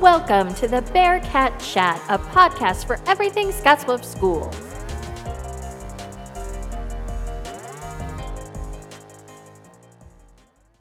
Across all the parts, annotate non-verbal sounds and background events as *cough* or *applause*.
Welcome to the Bearcat Chat, a podcast for everything Scottsbluff Schools.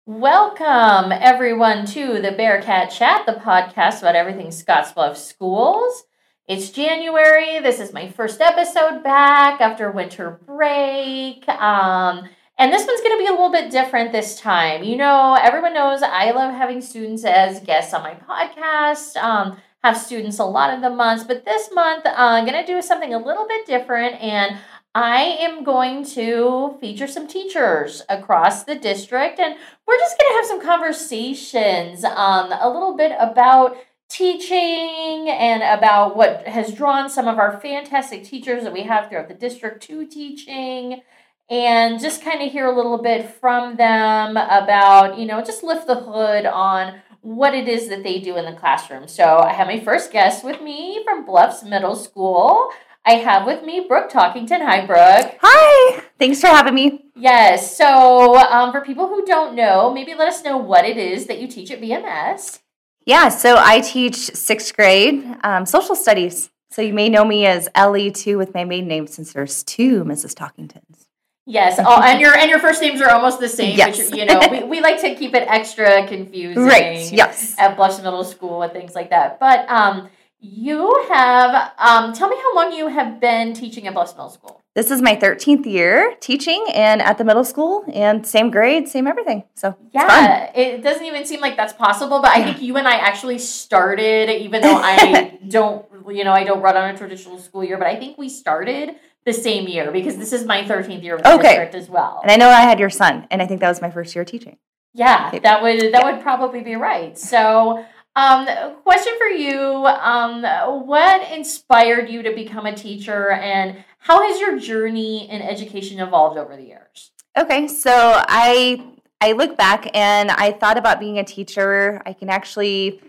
Welcome, everyone, to the Bearcat Chat, the podcast about everything Scottsbluff Schools. It's January. This is my first episode back after winter break. Um, and this one's going to be a little bit different this time. You know, everyone knows I love having students as guests on my podcast. Um, have students a lot of the months, but this month uh, I'm going to do something a little bit different and I am going to feature some teachers across the district and we're just going to have some conversations um, a little bit about teaching and about what has drawn some of our fantastic teachers that we have throughout the district to teaching and just kind of hear a little bit from them about, you know, just lift the hood on what it is that they do in the classroom. So I have my first guest with me from Bluffs Middle School. I have with me Brooke Talkington. Hi, Brooke. Hi. Thanks for having me. Yes. So, um, for people who don't know, maybe let us know what it is that you teach at BMS. Yeah. So I teach sixth grade um, social studies. So you may know me as Elley too, with my maiden name, since there's two Mrs. Talkingtons. Yes, oh, and your and your first names are almost the same. Yes. But you know, we, we like to keep it extra confusing. Right. Yes. At Bluffs Middle School and things like that. But um, you have um, tell me how long you have been teaching at Bluffs Middle School. This is my 13th year teaching and at the middle school and same grade, same everything. So yeah, it doesn't even seem like that's possible. But I think you and I actually started, even though I *laughs* don't, you know, I don't run on a traditional school year, but I think we started the same year because this is my 13th year of the Okay. district as well. And I know I had your son, and I think that was my first year teaching. Yeah, that would that would probably be right. So, um, question for you: um, What inspired you to become a teacher, and how has your journey in education evolved over the years? Okay, so I I look back and I thought about being a teacher. I can actually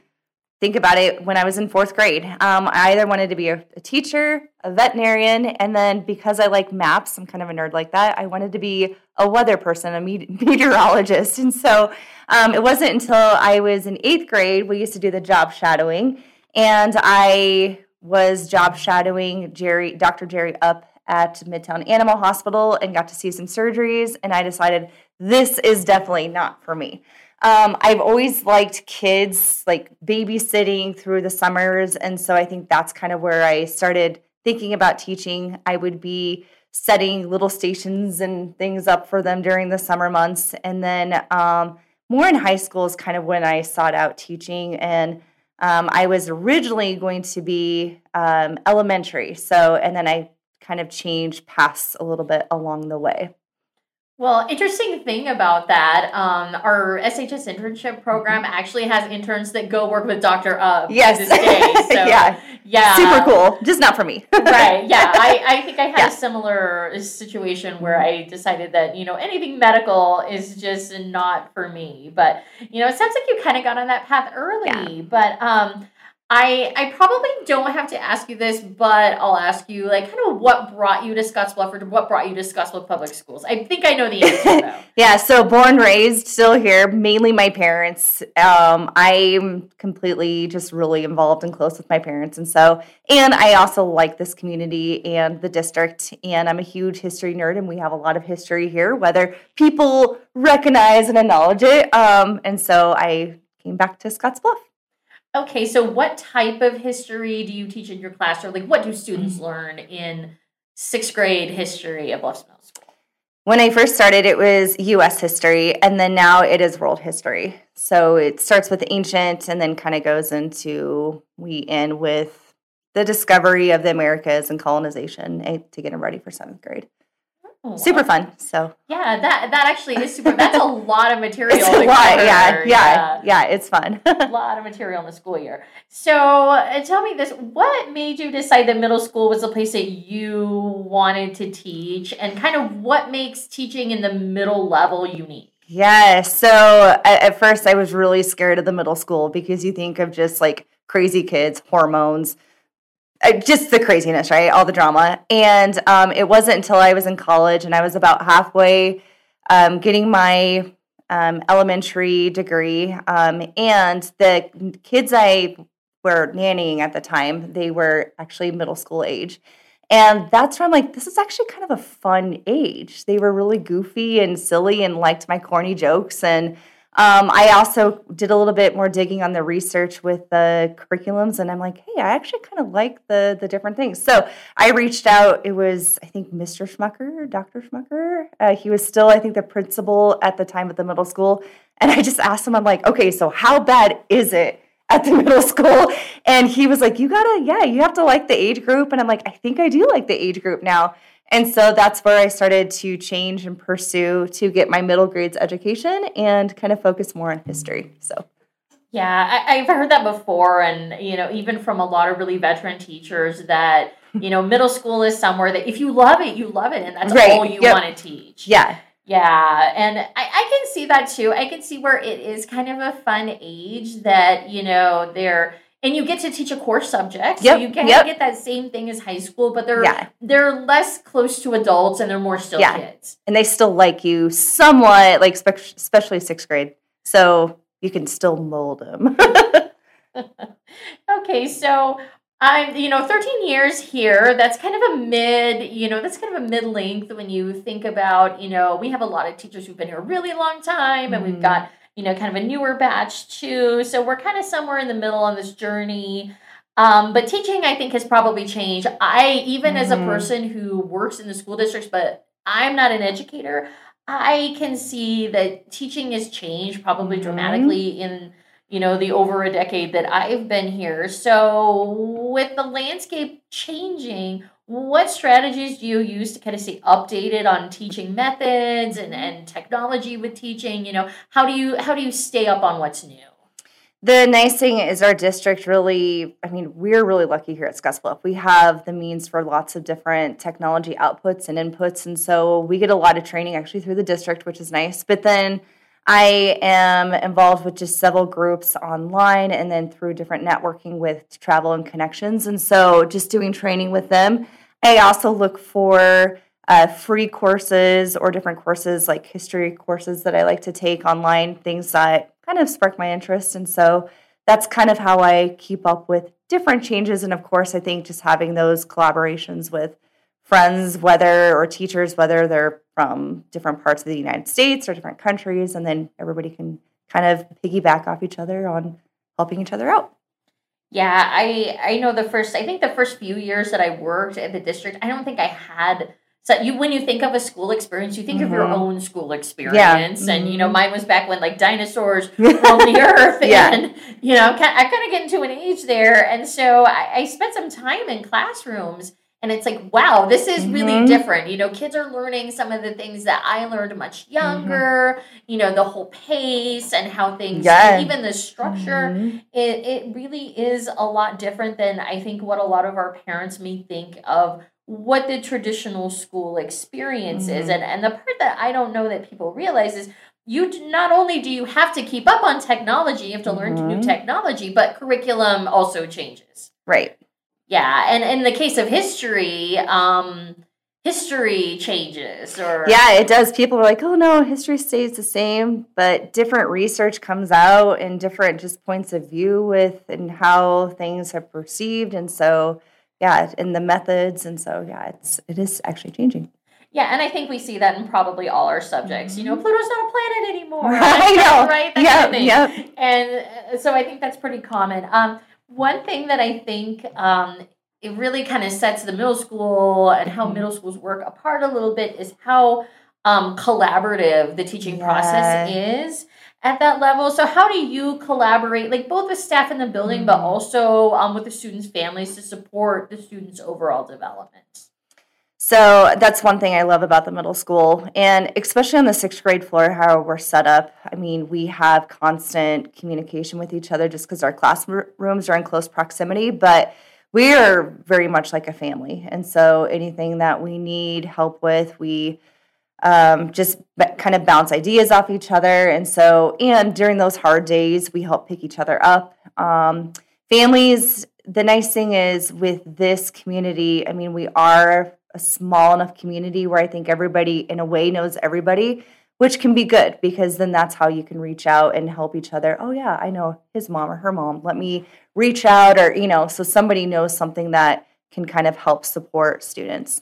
think about it when I was in fourth grade. Um, I either wanted to be a, a teacher, a veterinarian, and then because I like maps, I'm kind of a nerd like that. I wanted to be a weather person, a *laughs* meteorologist, and so um, it wasn't until I was in eighth grade we used to do the job shadowing, and I was job shadowing Jerry, Dr. Jerry up at Midtown Animal Hospital and got to see some surgeries. And I decided this is definitely not for me. Um, I've always liked kids, like babysitting through the summers. And so I think that's kind of where I started thinking about teaching. I would be setting little stations and things up for them during the summer months. And then um, more in high school is kind of when I sought out teaching. And um, I was originally going to be um, elementary. So, and then I kind of changed paths a little bit along the way. Well, interesting thing about that, um, our SHS internship program actually has interns that go work with Dr. Up Yes. to this day. *laughs* So, Yeah. yeah, Super cool, just not for me. *laughs* right yeah I, I think i had Yeah. a similar situation where i decided that you know anything medical is just not for me but you know it sounds like you kind of got on that path early but um I, I probably don't have to ask you this, but I'll ask you like kind of what brought you to Scottsbluff or what brought you to Scottsbluff Public Schools. I think I know the answer though. *laughs* Yeah, so born, raised, still here, mainly my parents. Um, I'm completely just really involved and close with my parents. And so, and I also like this community and the district. And I'm a huge history nerd, and we have a lot of history here, whether people recognize and acknowledge it. Um, and so I came back to Scottsbluff. Okay, so what type of history do you teach in your class, or like what do students Mm-hmm. learn in sixth grade history at Bluffs Middle School? When I first started, it was US history, and then now it is world history. So it starts with ancient and then kind of goes into, we end with the discovery of the Americas and colonization eh, to get them ready for seventh grade. Oh, Super fun. So Yeah, that that actually is super. That's a *laughs* lot of material. it's a lot. cover, Yeah, yeah, yeah, it's fun. a *laughs* lot of material in the school year. So, uh, tell me this: What made you decide that middle school was the place that you wanted to teach, and kind of what makes teaching in the middle level unique? Yeah. So at, at first, I was really scared of the middle school because you think of just like crazy kids, hormones, just the craziness, right? All the drama. And um, it wasn't until I was in college and I was about halfway um, getting my um, elementary degree. Um, and the kids I were nannying at the time, they were actually middle school age. And that's where I'm like, this is actually kind of a fun age. They were really goofy and silly and liked my corny jokes. And um, I also did a little bit more digging on the research with the curriculums, and I'm like, hey, I actually kind of like the the different things. So I reached out. It was I think Mr. Schmucker, Dr. Schmucker. Uh, he was still I think the principal at the time at the middle school, and I just asked him, I'm like, okay, so how bad is it? At the *laughs* middle school, and he was like, "You gotta, yeah, you have to like the age group." And I'm like, "I think I do like the age group now." And so that's where I started to change and pursue to get my middle grades education and kind of focus more on history. So yeah, I, have heard that before, and you know, even from a lot of really veteran teachers that you know, middle school is somewhere that if you love it, you love it, and that's right. all you yep. want to teach. Yeah, yeah, and I, I can see that too. I can see where it is kind of a fun age that you know they're and you get to teach a core subject. Yep. So you can yep. get that same thing as high school, but they're yeah. they're less close to adults and they're more still yeah. kids. And they still like you somewhat, like especially sixth grade. So you can still mold them. *laughs* okay, so I'm, you know, 13 years here. That's kind of a mid, you know, that's kind of a mid length when you think about, you know, we have a lot of teachers who've been here a really long time, and mm. we've mm-hmm. got you know, kind of a newer batch too. So we're kind of somewhere in the middle on this journey. Um, but teaching, I think, has probably changed. I, even mm-hmm. as a mm-hmm. person who works in the school districts, but I'm not an educator, I can see that teaching has changed probably mm-hmm. dramatically in you know the over a decade that I've been here. So with the landscape changing, what strategies do you use to kind of stay updated on teaching methods and, and technology with teaching? You know how do you how do you stay up on what's new? The nice thing is our district really i mean we're really lucky here at scottsbluff we have the means for lots of different technology outputs and inputs and so we get a lot of training actually through the district which is nice. But then I am involved with just several groups online and then through different networking with travel and connections. And so just doing training with them I also look for uh, free courses or different courses like history courses that I like to take online, things that kind of spark my interest. And so that's kind of how I keep up with different changes. And of course, I think just having those collaborations with friends, whether or teachers, whether they're from different parts of the United States or different countries, and then everybody can kind of piggyback off each other on helping each other out. Yeah, I I know the first I think the first few years that I worked at the district, I don't think I had so you when you think of a school experience, you think mm-hmm. of your mm-hmm. own school experience. Yeah. And you know, mm-hmm. mine was back when like dinosaurs *laughs* roamed the earth. yeah. And you know, I kind of get into an age there. And so I, I spent some time in classrooms and it's like wow this is mm-hmm. really different you know kids are learning some of the things that i learned much mm-hmm. younger mm-hmm. you know the whole pace and how things yeah. even the structure mm-hmm. it, it really is a lot different than i think what a lot of our parents may think of what the traditional school experience is mm-hmm. and and the part that i don't know that people realize is you not only do you have to keep up on technology you have to learn new mm-hmm. technology but curriculum also changes right yeah, and in the case of history, um, history changes or yeah it does people are like oh no history stays the same but different research comes out and different just points of view with and how things are perceived and so yeah in the methods and so yeah it's it is actually changing yeah, and I think we see that in probably all our subjects. You know, mm-hmm. Pluto's not a planet anymore. *laughs* I know, right? That yeah, kind of yeah. And uh, so I think that's pretty common. Um, one thing that I think um, it really kind of sets the middle school and how mm-hmm. middle schools work apart a little bit is how um, collaborative the teaching yeah. process is at that level. So, how do you collaborate, like both with staff in the building, mm-hmm. but also um, with the students' families to support the students' overall development? So that's one thing I love about the middle school, and especially on the sixth grade floor, how we're set up. I mean, we have constant communication with each other just because our classrooms are in close proximity, but we are very much like a family. And so anything that we need help with, we um, just kind of bounce ideas off each other. And so, and during those hard days, we help pick each other up. Um, families, the nice thing is with this community, I mean, we are a small enough community where I think everybody, in a way, knows everybody. which can be good because then that's how you can reach out and help each other. Oh, yeah, I know his mom or her mom. Let me reach out, or, you know, so somebody knows something that can kind of help support students.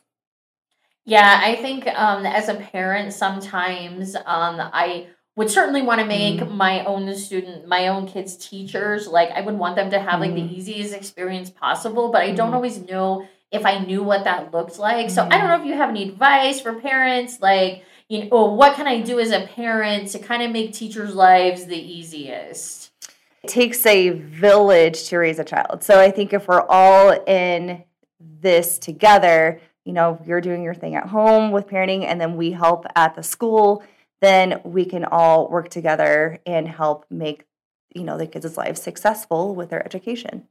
Yeah, I think um, as a parent, sometimes um, I would certainly want to make mm. my own student, my own kids teachers. Like I would want them to have like the mm. easiest experience possible, but I don't mm. always know if I knew what that looked like. So I don't mm-hmm. know if you have any advice for parents, like you know, what can I do as a parent to kind of make teachers' lives the easiest? It takes a village to raise a child. So I think if we're all in this together, you know, you're doing your thing at home with parenting, and then we help at the school, then we can all work together and help make, you know, the kids' lives successful with their education.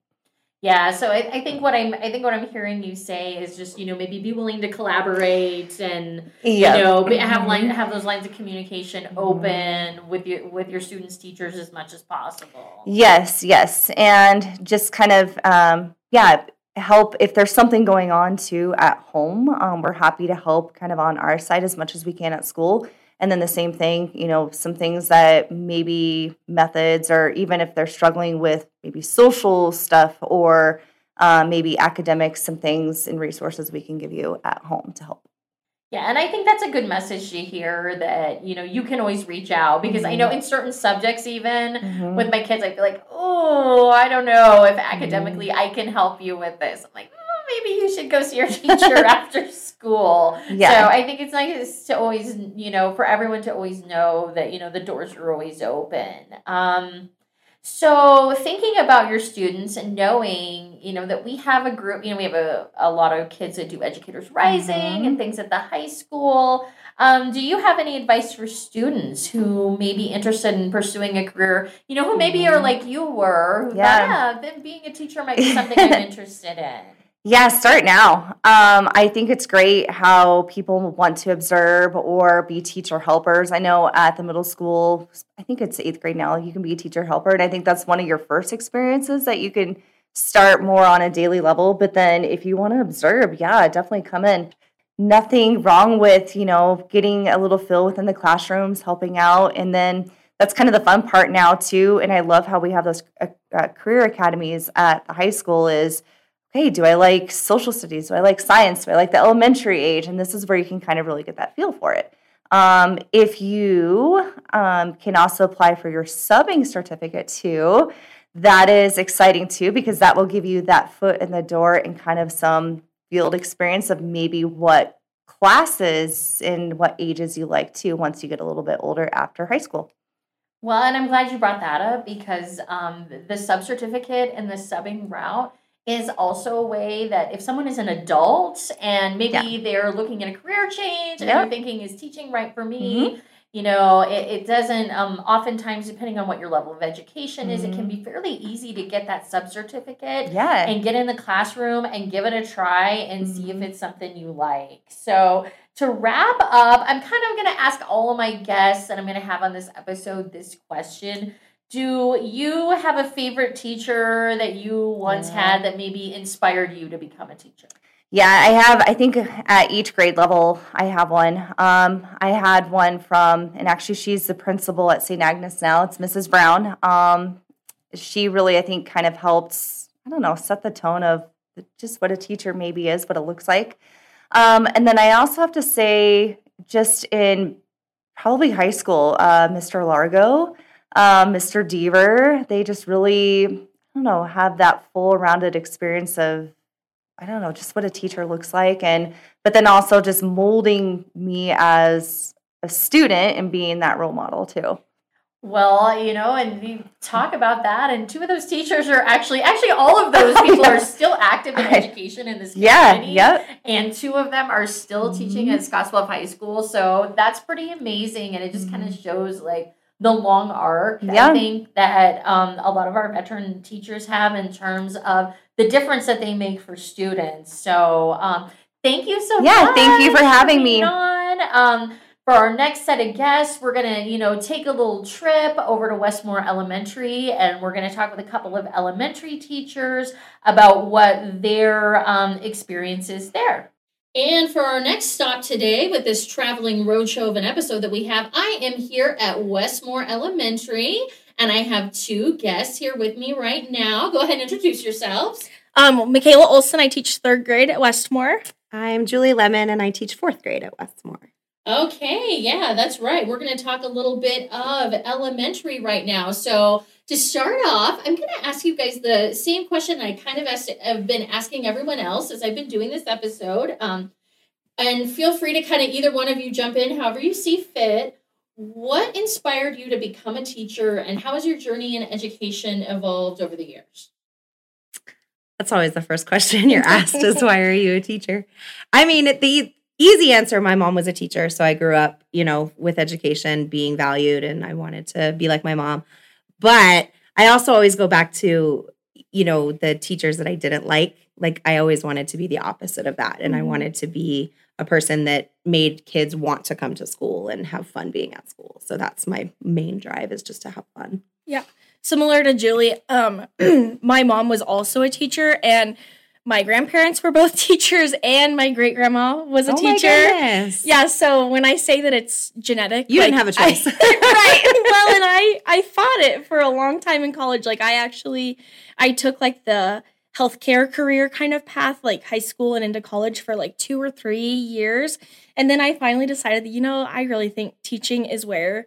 Yeah, so I, I think what I'm I think what I'm hearing you say is just you know maybe be willing to collaborate and yeah. you know have line mm-hmm. have those lines of communication mm-hmm. open with your with your students teachers as much as possible. Yes, yes, and just kind of um, yeah help if there's something going on too at home. Um, we're happy to help kind of on our side as much as we can at school. And then the same thing, you know, some things that maybe methods, or even if they're struggling with maybe social stuff or uh, maybe academics, some things and resources we can give you at home to help. Yeah, and I think that's a good message to hear that, you know, you can always reach out because mm-hmm. I know mm-hmm. in certain subjects, even mm-hmm. with my kids, I feel like, oh, I don't know if academically mm-hmm. I can help you with this. I'm like, maybe you should go see your *laughs* teacher after school. Yeah. So I think it's nice to always, you know, for everyone to always know that, you know, the doors are always open. Um, so thinking about your students and knowing, you know, that we have a group, you know, we have a, a lot of kids that do Educators Rising mm-hmm. and things at the high school. Um, do you have any advice for students who may be interested in pursuing a career, you know, who maybe mm-hmm. are like you were, who yeah. thought, yeah, then being a teacher might be something I'm *laughs* interested in? Yeah, start now. Um, I think it's great how people want to observe or be teacher helpers. I know at the middle school, I think it's eighth grade now, you can be a teacher helper. And I think that's one of your first experiences that you can start more on a daily level. But then if you want to observe, yeah, definitely come in. Nothing wrong with, you know, getting a little feel within the classrooms, helping out. And then that's kind of the fun part now, too. And I love how we have those uh, uh, career academies at the high school is – hey, do I like social studies? Do I like science? Do I like the elementary age? And this is where you can kind of really get that feel for it. Um, if you um, can also apply for your subbing certificate too, that is exciting too, because that will give you that foot in the door and kind of some field experience of maybe what classes and what ages you like to once you get a little bit older after high school. Well, and I'm glad you brought that up because um, the sub certificate and the subbing route is also a way that if someone is an adult and maybe yeah. they're looking at a career change and they're thinking, is teaching right for me? Mm-hmm. You know, it, it doesn't, um, oftentimes, depending on what your level of education mm-hmm. is, it can be mm-hmm. fairly easy to get that sub certificate yeah. and get in the classroom and give it a try and mm-hmm. see if mm-hmm. it's something you like. So, to wrap up, I'm kind of going to ask all of my guests that I'm going to have on this episode this question do you have a favorite teacher that you once yeah. had that maybe inspired you to become a teacher? Yeah, I have. I think at each grade level, I have one. Um, I had one from, and actually, she's the principal at St. Agnes now. It's Mrs. Brown. Um, she really, I think, kind of helped, I don't know, set the tone of just what a teacher maybe is, what it looks like. Um, and then I also have to say, just in probably high school, uh, Mr. Largo um, Mr. Deaver. They just really, I don't know, have that full rounded experience of, I don't know, just what a teacher looks like. And, but then also just molding me as a student and being that role model too. Well, you know, and we talk about that, and two of those teachers are actually, actually, all of those *laughs* people are still active in *laughs* education in this community. Yeah, yep. And two of them are still mm-hmm. teaching at Scottsbluff High School, so that's pretty amazing, and it just mm-hmm. kind of shows like the long arc yeah. I think that um, a lot of our veteran teachers have in terms of the difference that they make for students. So um, thank you so yeah, much. Yeah, thank you for having for me on. Um, for our next set of guests, we're gonna, you know, take a little trip over to Westmoor Elementary, and we're gonna talk with a couple of elementary teachers about what their um, experience is there. And for our next stop today with this traveling roadshow of an episode that we have, I am here at Westmoor Elementary and I have two guests here with me right now. Go ahead and introduce yourselves. Um, Mikayla Olson, I teach third grade at Westmoor. I'm Julie Lemmon and I teach fourth grade at Westmoor. Okay, yeah, that's right. We're going to talk a little bit of elementary right now. So, to start off, I'm going to ask you guys the same question I kind of asked, have been asking everyone else as I've been doing this episode. Um, and feel free to kind of either one of you jump in however you see fit. What inspired you to become a teacher, and how has your journey in education evolved over the years? That's always the first question *laughs* you're asked is why are you a teacher? I mean, the easy answer. My mom was a teacher so i grew up you know with education being valued and i wanted to be like my mom. But i also always go back to you know the teachers that i didn't like. Like i always wanted to be the opposite of that and mm-hmm. i wanted to be a person that made kids want to come to school and have fun being at school. So that's my main drive is just to have fun. Yeah. Similar to julie um *clears throat* my mom was also a teacher and my grandparents were both *laughs* teachers and my great grandma was a oh teacher. Yeah, so when I say that it's genetic, you like, didn't have a choice. I, *laughs* right. *laughs* Well, and I I fought it for a long time in college. Like I actually I took like the healthcare career kind of path, like high school and into college for like 2 or 3 years. And then I finally decided that you know, I really think teaching is where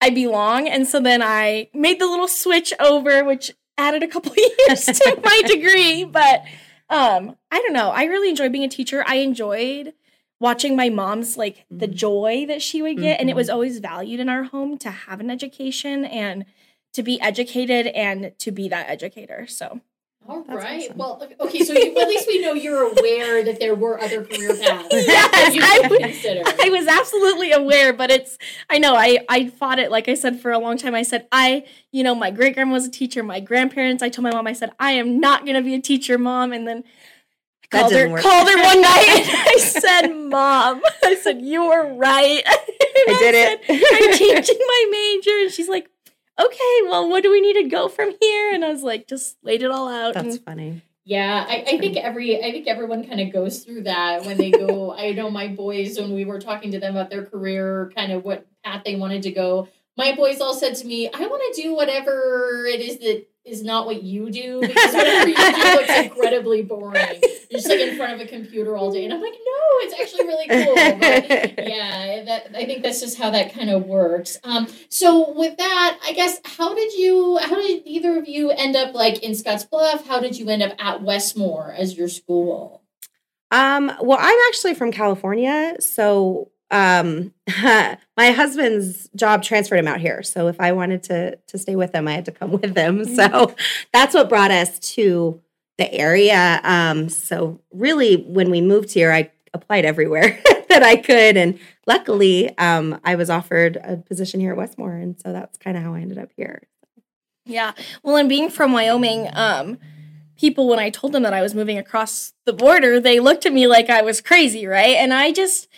I belong. And so then I made the little switch over which added a couple years to my degree, but um, I don't know. I really enjoyed being a teacher. I enjoyed watching my mom's like mm-hmm. the joy that she would get mm-hmm. and it was mm-hmm. always valued in our home to have an education and to be educated and to be that educator. So all That's right. Awesome. Well, okay. So you, at least we know you're aware that there were other career *laughs* paths. yes, I, I was absolutely aware, but it's. I know. I I fought it. Like I said for a long time. I said I. You know, my great grandma was a teacher. My grandparents. I told my mom. I said I am not going to be a teacher, mom. And then I called her. Work. Called her one *laughs* night. and I said, "Mom," I said, "You were right." *laughs* I did I it. I'm changing my major, and she's like, okay, well, what do we need to go from here? And I was like, just laid it all out. That's and, funny. Yeah, I, I think every I think everyone kind of goes through that when they go. *laughs* I know my boys when we were talking to them about their career, kind of what path they wanted to go. My boys all said to me, "I want to do whatever it is that is not what you do because whatever you do looks *laughs* incredibly boring. You're just like in front of a computer all day, and I'm like, no, it's actually really cool. But *laughs* yeah, that I think that's just how that kind of works. Um, so with that, I guess how did you, how did either of you end up like in Scottsbluff? How did you end up at Westmoor as your school? Um, well, I'm actually from California, so um *laughs* my husband's job transferred him out here. So if i wanted to to stay with him i had to come *laughs* with him. So mm-hmm. that's what brought us to the area. Um so really when we moved here i applied everywhere *laughs* that i could. And luckily um i was offered a position here at westmoor. And so that's kind of how i ended up here. Yeah. Well and being from wyoming um people when i told them that i was moving across the border they looked at me like i was crazy right? And i just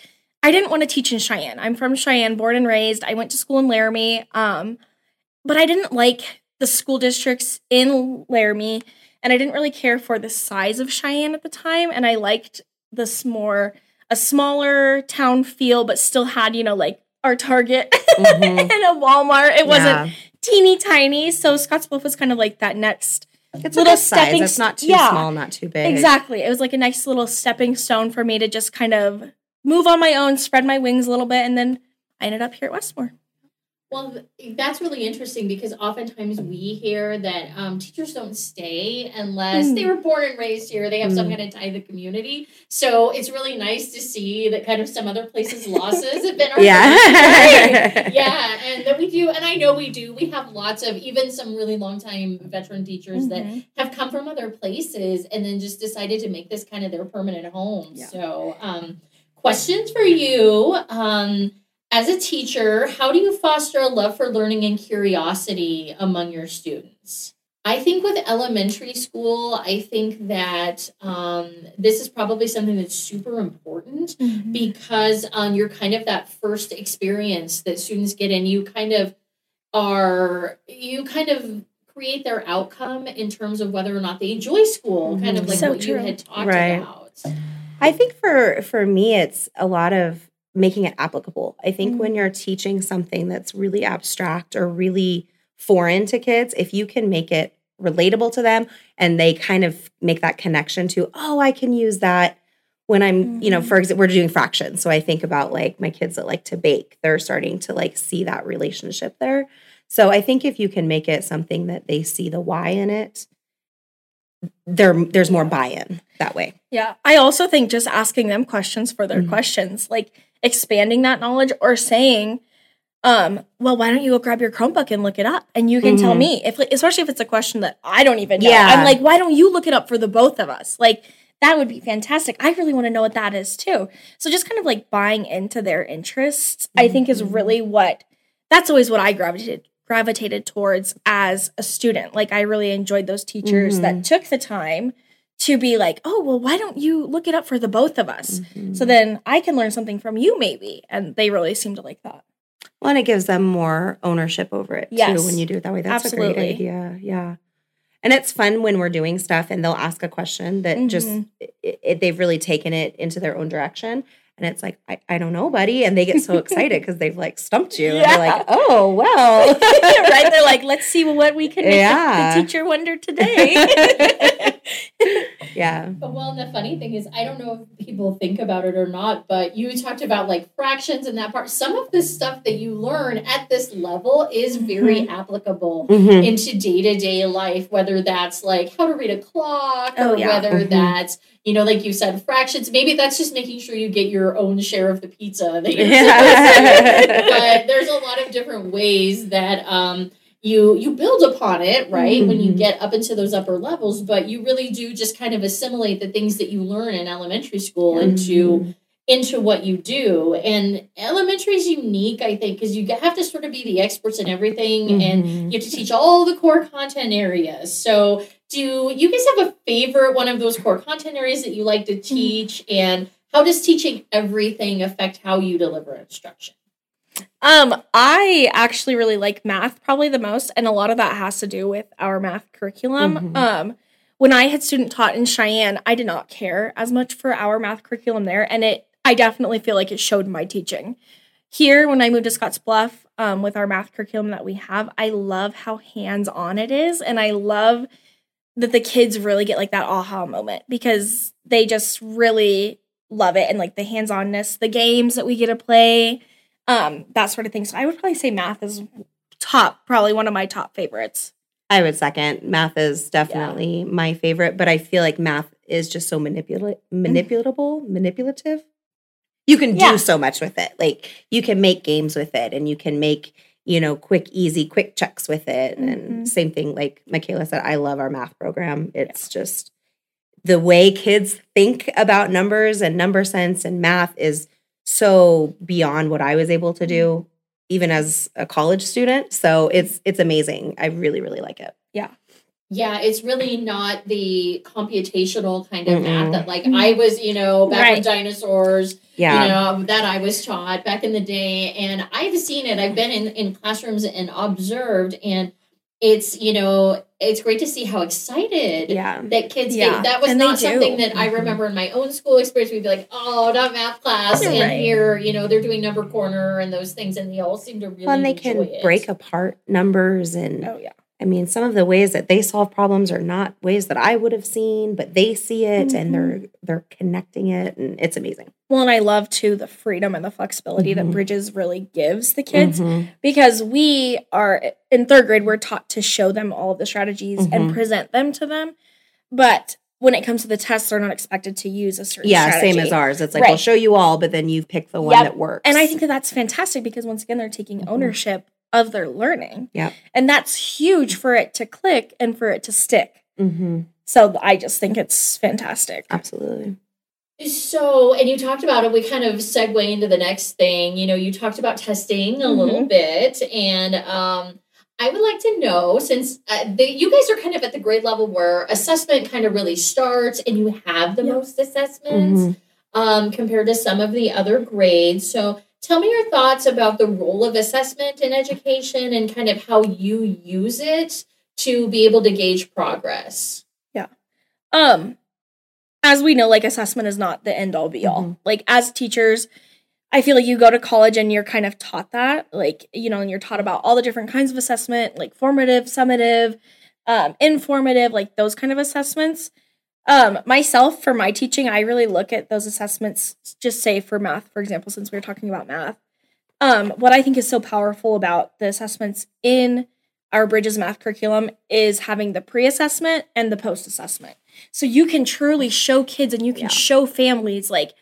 I didn't want to teach in Cheyenne. I'm from Cheyenne, born and raised. I went to school in Laramie, um, but I didn't like the school districts in Laramie, and I didn't really care for the size of Cheyenne at the time. And I liked this more a smaller town feel, but still had you know like our Target *laughs* mm-hmm. and a Walmart. It wasn't teeny tiny, so Scottsbluff was kind of like that next. It's little stepping. Size. It's not too yeah, small, not too big. Exactly. It was like a nice little stepping stone for me to just kind of move on my own, spread my wings a little bit, and then I ended up here at Westmoor. Well, that's really interesting because oftentimes we hear that um, teachers don't stay unless mm. they were born and raised here. They have mm. some kind of tie to the community. So it's really nice to see that kind of some other places' *laughs* losses have been our yeah, *laughs* yeah, and that we do, and I know we do. We have lots of even some really long time veteran teachers mm-hmm. that have come from other places and then just decided to make this kind of their permanent home. Yeah. So. Um, questions for you. Um, as a teacher, how do you foster a love for learning and curiosity among your students? I think with elementary school, I think that um, this is probably something that's super important mm-hmm. because um, you're kind of that first experience that students get, and you kind of are, you kind of create their outcome in terms of whether or not they enjoy school, mm-hmm. kind of like so what true. you had talked right. about. I think for for me, it's a lot of making it applicable. I think Mhm. when you're teaching something that's really abstract or really foreign to kids, if you can make it relatable to them and they kind of make that connection to, oh, I can use that when I'm, you know, Mhm. for example, we're doing fractions. So I think about like my kids that like to bake, they're starting to like see that relationship there. So I think if you can make it something that they see the why in it, there there's more buy-in that way. Yeah. I also think just asking them questions for their Mhm. questions, like expanding that knowledge or saying, um, well, why don't you go grab your Chromebook and look it up? And you can tell Mhm. me if especially if it's a question that I don't even know. Yeah. I'm like, why don't you look it up for the both of us? Like that would be fantastic. I really want to know what that is too. So just kind of like buying into their interests, I think is Mhm. really what that's always what I gravitated gravitated towards as a student. Like I really enjoyed those teachers that took the time to be like, "Oh, well, why don't you look it up for the both of us?" Mm-hmm. So then I can learn something from you maybe. And they really seem to like that. Well, and it gives them more ownership over it Yes. too when you do it that way. That's a Absolutely. great idea. Yeah. And it's fun when we're doing stuff and they'll ask a question that just Mhm. it, it, they've really taken it into their own direction. And it's like, I, I don't know, buddy. And they get so *laughs* excited because they've like stumped you. And Yeah. they're like, oh, well. *laughs* right? They're like, let's see what we can make Yeah. the teacher wonder today. *laughs* yeah. But well, and the funny thing is, I don't know if people think about it or not, but you talked about like fractions and that part. Some of the stuff that you learn at this level is very applicable Mhm. into day to day life, whether that's like how to read a clock Oh, or yeah. whether Mhm. that's, you know, like you said, fractions. Maybe that's just making sure you get your own share of the pizza that you're *laughs* Yeah. but there's a lot of different ways that um you you build upon it right when you Mhm. get up into those upper levels but you really do just kind of assimilate the things that you learn in elementary school into into what you do and elementary is unique i think because you have to sort of be the experts in everything and Mhm. you have to teach all the core content areas so do you guys have a favorite one of those core content areas that you like to teach and how does teaching everything affect how you deliver instruction um, I actually really like math probably the most, and a lot of that has to do with our math curriculum. Mhm. Um, when I had student taught in Cheyenne, I did not care as much for our math curriculum there, and it I definitely feel like it showed my teaching. Here, when I moved to Scottsbluff, um, with our math curriculum that we have, I love how hands on it is, and I love that the kids really get like that aha moment because they just really love it and like the hands onness, the games that we get to play, um, that sort of thing. So I would probably say math is top, probably one of my top favorites. I would second. Math is definitely my favorite, but I feel like math is just so manipula- manipulatable, manipulative. You can do so much with it. Like you can make games with it and you can make, you know, quick, easy, quick checks with it. And Mhm. same thing, like Mikayla said, I love our math program. It's just the way kids think about numbers and number sense and math is so beyond what I was able to do even as a college student. So it's it's amazing. I really really like it. Yeah, it's really not the computational kind of math Mm-mm. that like I was, you know, back Right. with dinosaurs, Yeah. you know, that I was taught back in the day. And I've seen it. I've been in, in classrooms and observed and it's, you know, it's great to see how excited yeah. that kids Yeah, get. That was and not something that I Mhm. remember in my own school experience. We'd be like, oh, not math class. And Right. here, you know, they're doing number corner and those things. And they all seem to really Well, and they enjoy can it. break apart numbers and Oh yeah. I mean some of the ways that they solve problems are not ways that I would have seen, but they see it and they're they're connecting it and it's amazing. Well, and I love too the freedom and the flexibility Mhm. that Bridges really gives the kids Mhm. because we are in third grade, we're taught to show them all of the strategies and Mhm. present them to them. But when it comes to the tests, they're not expected to use a certain Yeah, strategy. same as ours. It's like we'll show you all, but then you pick the one Yep. that works. And I think that that's fantastic because once again, they're taking Mhm. ownership of their learning. Yeah. And that's huge for it to click and for it to stick. hmm So I just think it's fantastic. absolutely. So, and you talked about it, we kind of segue into the next thing. You know, you talked about testing a Mm-hmm. little bit, and um, I would like to know since uh, the, you guys are kind of at the grade level where assessment kind of really starts and you have the Yeah. most assessments Mhm. um, compared to some of the other grades. So, tell me your thoughts about the role of assessment in education and kind of how you use it to be able to gauge progress. Yeah. Um, as we know, like assessment is not the end all be all. Mhm. Like as teachers, I feel like you go to college and you're kind of taught that, like, you know, and you're taught about all the different kinds of assessment, like formative, summative, um, informative, like those kind of assessments. Um, myself, for my teaching, I really look at those assessments, just say for math, for example, since we were talking about math. Um, what I think is so powerful about the assessments in our Bridges math curriculum is having the pre assessment and the post assessment. So you can truly show kids and you can Yeah. show families, like,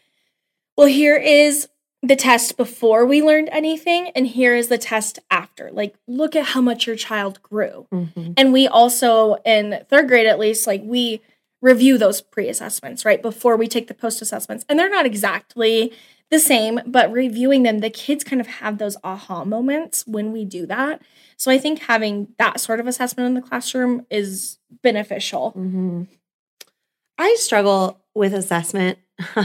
well, here is the test before we learned anything, and here is the test after. Like, look at how much your child grew. Mhm. And we also, in third grade at least, like, we review those pre assessments, right? Before we take the post assessments. And they're not exactly the same, but reviewing them, the kids kind of have those aha moments when we do that. So I think having that sort of assessment in the classroom is beneficial. Mhm. I struggle with assessment *laughs*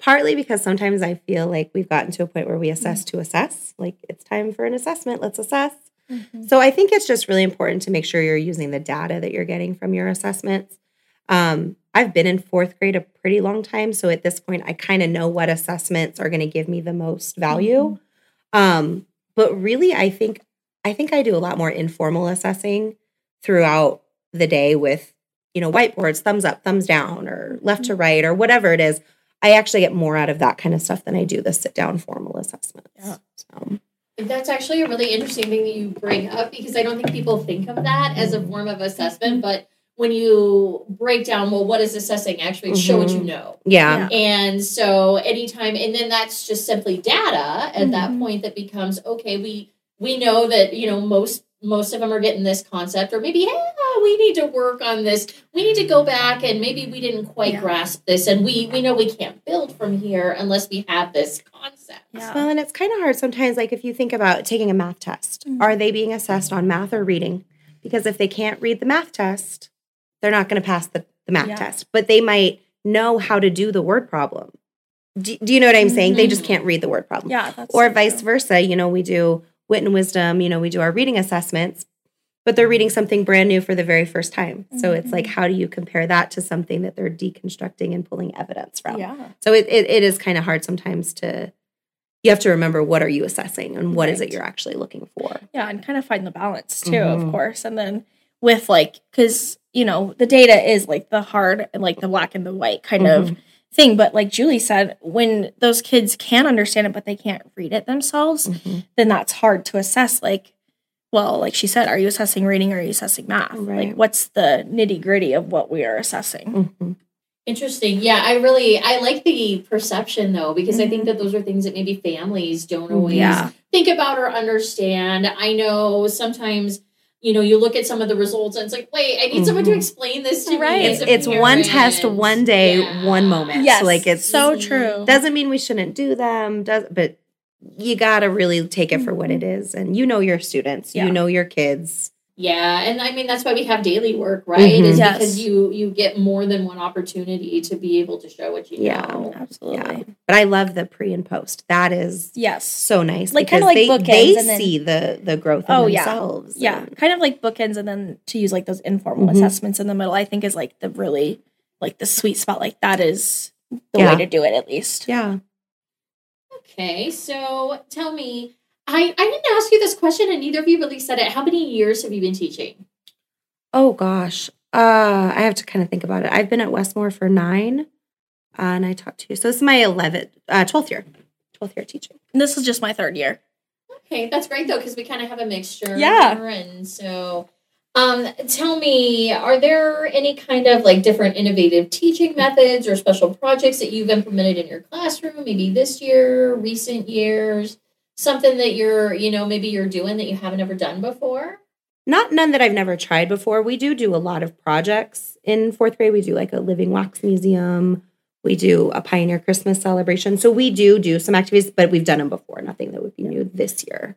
partly because sometimes I feel like we've gotten to a point where we assess to assess. Like it's time for an assessment, let's assess. So I think it's just really important to make sure you're using the data that you're getting from your assessments. Um, I've been in fourth grade a pretty long time, so at this point, I kind of know what assessments are going to give me the most value. Um, but really, I think I think I do a lot more informal assessing throughout the day with you know whiteboards, thumbs up, thumbs down, or left to right, or whatever it is. I actually get more out of that kind of stuff than I do the sit down formal assessments. Yeah. So. That's actually a really interesting thing that you bring up because I don't think people think of that as a form of assessment. But when you break down, well, what is assessing actually? Show what you know. Yeah. And so anytime, and then that's just simply data at that Mhm. point that becomes okay. We we know that you know most most of them are getting this concept, or maybe yeah, we need to work on this. We need to go back and maybe we didn't quite Yeah. grasp this, and we we know we can't build from here unless we have this concept. Yeah. Well, and it's kind of hard sometimes. Like if you think about taking a math test, Mhm. are they being assessed on math or reading? Because if they can't read the math test, they're not going to pass the, the math Yeah. test, but they might know how to do the word problem. Do, do you know what I'm saying? They just Mhm. can't read the word problem. Yeah. That's or so vice true. versa. You know, we do wit and wisdom, you know, we do our reading assessments, but they're reading something brand new for the very first time. So it's like, Mhm. how do you compare that to something that they're deconstructing and pulling evidence from? Yeah. So it, it, it is kind of hard sometimes to, you have to remember what are you assessing and what is it you're actually looking for. Yeah. And kind of find the balance too, Mhm. of course. And then with like, because, you know, the data is like the hard and like the black and the white kind of thing. But like Julie said, when those kids can understand it, but they can't read it themselves, Mhm. then that's hard to assess. Like, well, like she said, are you assessing reading or are you assessing math? Right. Like, what's the nitty gritty of what we are assessing? Mhm. Interesting. Yeah, I really I like the perception though because I think Mhm. that those are things that maybe families don't always Yeah. think about or understand. I know sometimes you know you look at some of the results and it's like, wait, I need someone to Mhm. explain this to Right. me. It's, it's one test, one day, Yeah. one moment. Yes. Like it's so Mhm. true. doesn't mean we shouldn't do them does but you got to really take it for what it is and you know your students Yeah. you know your kids Yeah, and I mean that's why we have daily work, right? Mhm. Is Yes. because you you get more than one opportunity to be able to show what you Yeah. know. Absolutely. yeah but i love the pre and post that is Yes. so nice Like, kinda like they, they bookends and then- see the the growth in Oh, yeah. themselves Yeah. and- Kind of like bookends and then to use like those informal Mhm. assessments in the middle, I think is like the really like the sweet spot. Like that is the Yeah. way to do it at least. yeah Okay, so tell me, I I didn't ask you this question, and neither of you really said it. How many years have you been teaching? oh gosh uh i have to kind of think about it i've been at westmoor for nine uh, and i taught two. so this is my 11th uh 12th year 12th year teaching And this is just my third year. Okay, that's great though, because we kind of have a mixture. Yeah. here, and so, um, tell me, are there any kind of like different innovative teaching methods or special projects that you've implemented in your classroom? Maybe this year, recent years, something that you're, you know, maybe you're doing that you haven't ever done before. not none that I've never tried before. We do do a lot of projects in fourth grade. We do like a living wax museum. We do a pioneer Christmas celebration. So we do do some activities, but we've done them before. Nothing that would be new this year.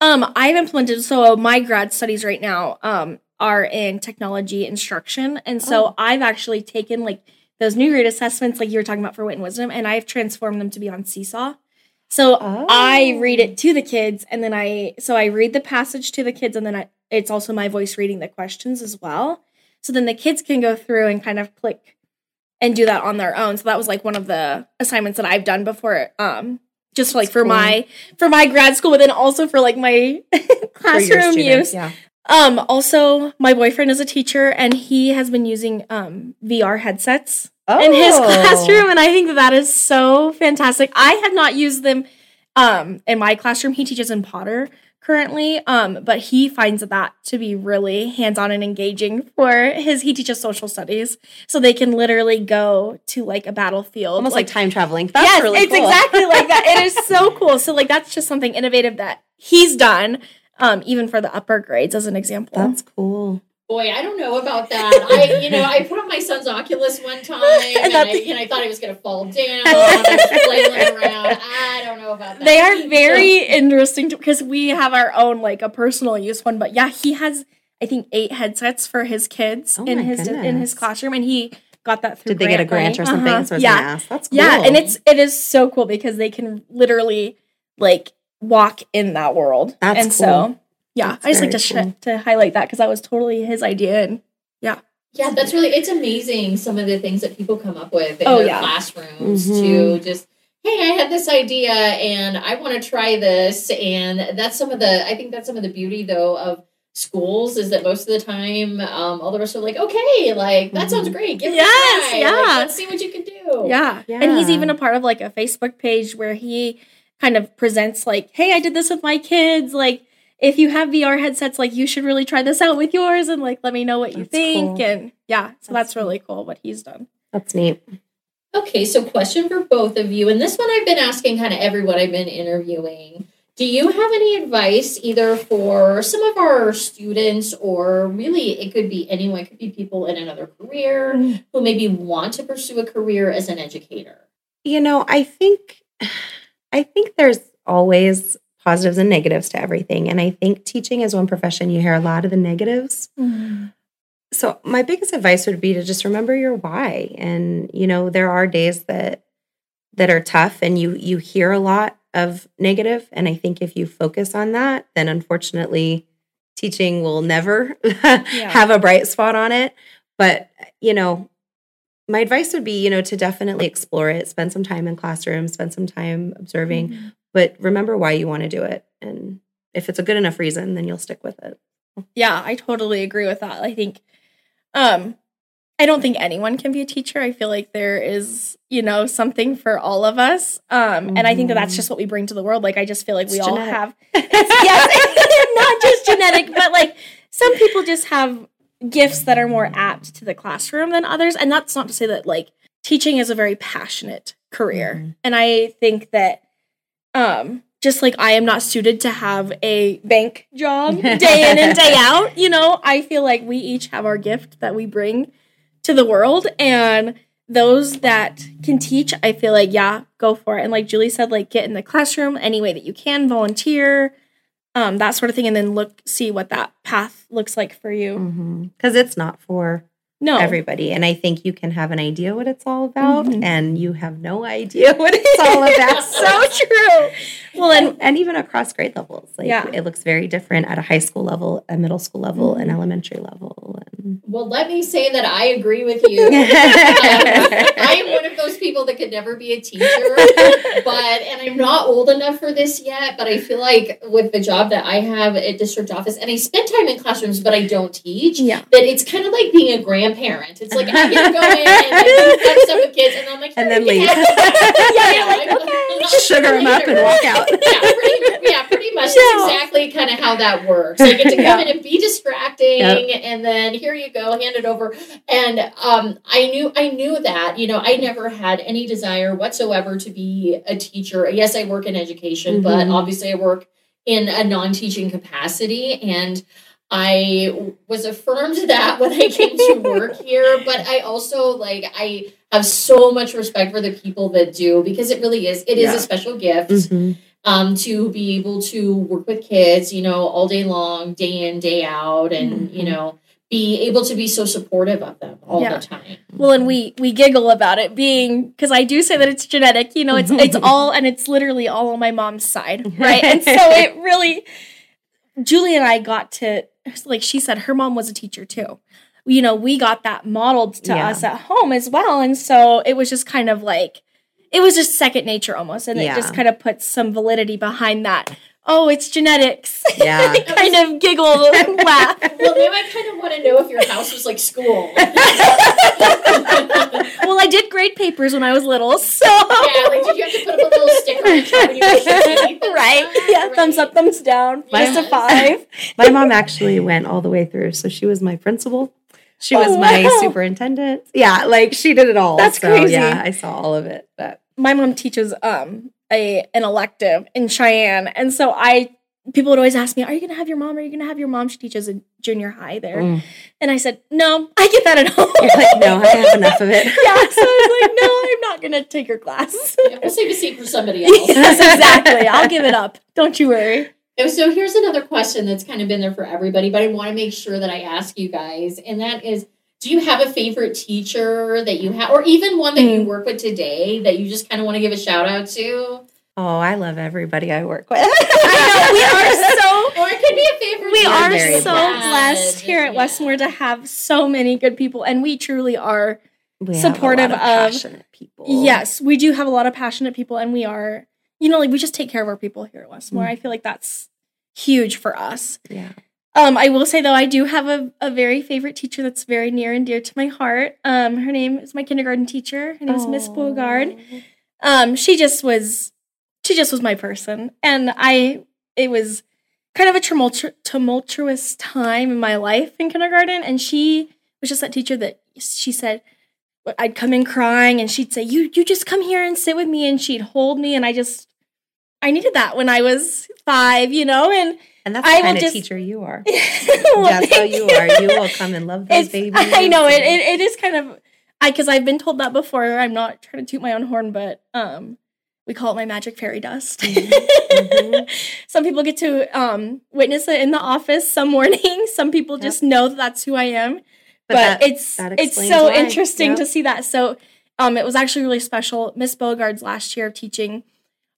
Um, I've implemented so my grad studies right now um are in technology instruction, and so Oh. I've actually taken like those new grade assessments, like you were talking about for wit and wisdom, and I've transformed them to be on Seesaw. So I read it to the kids, and then I so I read the passage to the kids, and then I it's also my voice reading the questions as well. So then the kids can go through and kind of click and do that on their own. So that was like one of the assignments that I've done before. Um, just like for cool. my for my grad school, but then also for like my *laughs* classroom students, use. Yeah. Um, also, my boyfriend is a teacher, and he has been using um VR headsets in his *laughs* Oh. classroom, and I think that that is so fantastic. I have not used them um in my classroom. He teaches in Potter currently, um, but he finds that to be really hands-on and engaging for his. He teaches social studies, so they can literally go to like a battlefield, Almost like, time traveling. That's yes, really it's cool. exactly *laughs* like that. It is so cool. So like that's just something innovative that he's done, um, even for the upper grades as an example. That's cool. Boy, I don't know about that. I, you know, I put on my son's Oculus one time, *laughs* and, that- I, and I thought he was going to fall down. I was flailing around. I don't know about that. they are very interesting because we have our own like a personal use one, but yeah, he has I think eight headsets for his kids Oh in my his in his classroom, and he got that through. Did they get a grant money. or something? Uh-huh. That's what I was yeah. That's cool. yeah, and it's it is so cool because they can literally like walk in that world. That's and cool. so yeah, That's I just like to very sh- to highlight that because that was totally his idea, and Yeah, Yeah, that's really it's amazing some of the things that people come up with in Oh, their yeah. classrooms Mhm. to just hey, I had this idea and I want to try this and that's some of the I think that's some of the beauty though of schools is that most of the time um, all the rest are like okay like that sounds Mhm. great give Yes, it a try. Like, yeah. let's see what you can do yeah. yeah. and he's even a part of like a Facebook page where he kind of presents like, "Hey, I did this with my kids. Like, if you have VR headsets, like you should really try this out with yours, and like let me know what you think." cool. And yeah, so That's that's, really cool what he's done. That's neat. Okay, so question for both of you, and this one I've been asking kind of everyone I've been interviewing. Do you have any advice either for some of our students, or really it could be anyone, it could be people in another career Mm. who maybe want to pursue a career as an educator? You know, I think I think there's always positives and negatives to everything. And I think teaching is one profession you hear a lot of the negatives. So my biggest advice would be to just remember your why. And you know, there are days that that are tough and you you hear a lot of negative. And I think if you focus on that, then unfortunately teaching will never *laughs* have a bright spot on it. But you know, my advice would be, you know, to definitely explore it, spend some time in classrooms, spend some time observing, Mm-hmm. But remember why you want to do it. And if it's a good enough reason, then you'll stick with it. Yeah, I totally agree with that. I think um I don't think anyone can be a teacher. I feel like there is, you know, something for all of us. Um and I think that that's Mhm. just what we bring to the world. Like I just feel like we It's all genetic. have *laughs* yes, *laughs* not just genetic, but like some people just have gifts that are more apt to the classroom than others. And that's not to say that like teaching is a very passionate career. Mhm. And I think that um just like I am not suited to have a bank job *laughs* day in and day out, you know, I feel like we each have our gift that we bring to the world and those that can teach, I feel like yeah, go for it. And like Julie said like get in the classroom any way that you can, volunteer, um that sort of thing and then look see what that path looks like for you. Because it's not for No. everybody. And I think you can have an idea what it's all about, Mhm. and you have no idea what it's all about. *laughs* so true. Well, and and, even across grade levels. Like Yeah. it looks very different at a high school level, a middle school level, an Mhm. elementary level. Well, let me say that I agree with you. *laughs* Um, I am one of those people that could never be a teacher, but and I'm not old enough for this yet. But I feel like with the job that I have at district office, and I spend time in classrooms, but I don't teach. yeah. That it's kind of like being a grandparent. It's like I get to go in and *laughs* I do have stuff with kids, and I'm like, And then leave. can have-" Yeah, *laughs* you're like, I'm- okay. I'm- sugar them up and walk out. yeah, pretty, yeah, pretty much. Yeah. That's exactly kind of how that works. I get to come Yeah. in and be distracting, Yep. and then here you go, hand it over. And um, I knew, I knew that. You know, I never had any desire whatsoever to be a teacher. Yes, I work in education, but Mhm. obviously, I work in a non-teaching capacity, and I was affirmed that when I came to work here. But I also like I have so much respect for the people that do because it really is. It is Yeah. a special gift Mhm. um, to be able to work with kids, you know, all day long, day in, day out, and you Mhm. know, be able to be so supportive of them all Yeah. the time. Well, and we we giggle about it being because I do say that it's genetic. You know, it's *laughs* it's all and it's literally all on my mom's side, *laughs* right? And so it really, Julie and I got to like she said, her mom was a teacher too, you know, we got that modeled to Yeah. us at home as well. And so it was just kind of like, it was just second nature almost. And Yeah. it just kind of puts some validity behind that. Oh, it's genetics. Yeah. *laughs* kind of giggle, *laughs* laugh. Well, now I kind of want to know if your house was like school. *laughs* Well, I did grade papers when I was little, so. Yeah, like did you have to put up a little sticker on it when you brush your teeth and Right. Yeah. Thumbs up, thumbs down. Yes. Just a five. My mom actually went all the way through. So she was my principal. She was Oh, my wow. superintendent. Yeah, like she did it all. That's So, crazy. Yeah, I saw all of it. But my mom teaches um a an elective in Cheyenne, and so I people would always ask me, "Are you going to have your mom? Are you going to have your mom?" She teaches a junior high there, Mm. and I said, "No, I get that at home." you're like, no, I have enough of it. *laughs* yeah, so I was like, "No, I'm not going to take your class." *laughs* Yeah, we'll save a seat for somebody *laughs* else. yes, exactly. I'll give it up. Don't you worry. So here's another question that's kind of been there for everybody, but I want to make sure that I ask you guys, and that is, do you have a favorite teacher that you have, or even one that you Mm. work with today that you just kind of want to give a shout out to? Oh, I love everybody I work with. I know *laughs* we are so *laughs* Or it could be a favorite. we We're so blessed. blessed here at Yeah. Westmoor to have so many good people, and we truly are. We have a Supportive lot of- passionate people. Yes, we do have a lot of passionate people, and we are, you know, like we just take care of our people here at Westmoor. Mm. I feel like that's huge for us. Yeah. Um, I will say though, I do have a, a very favorite teacher that's very near and dear to my heart. Um, her name is my kindergarten teacher. Her name is Miss Bogard. Um, she just was, she just was my person, and I. It was kind of a tumultu- tumultuous time in my life in kindergarten, and she was just that teacher that she said. I'd come in crying, and she'd say, "You, you just come here and sit with me," and she'd hold me, and I just, I needed that when I was five, you know, and And that's I the will kind of just- teacher you are. *laughs* Well, that's how you are. You will come and love those babies. I know it, it. It is kind of I because I've been told that before. I'm not trying to toot my own horn, but um, we call it my magic fairy dust. Mhm. *laughs* Some people get to um witness it in the office some mornings. *laughs* Some people Yep. just know that that's who I am. But, that- it's that it's so why. interesting Yep. to see that. So um, it was actually really special. Miss Bogard's last year of teaching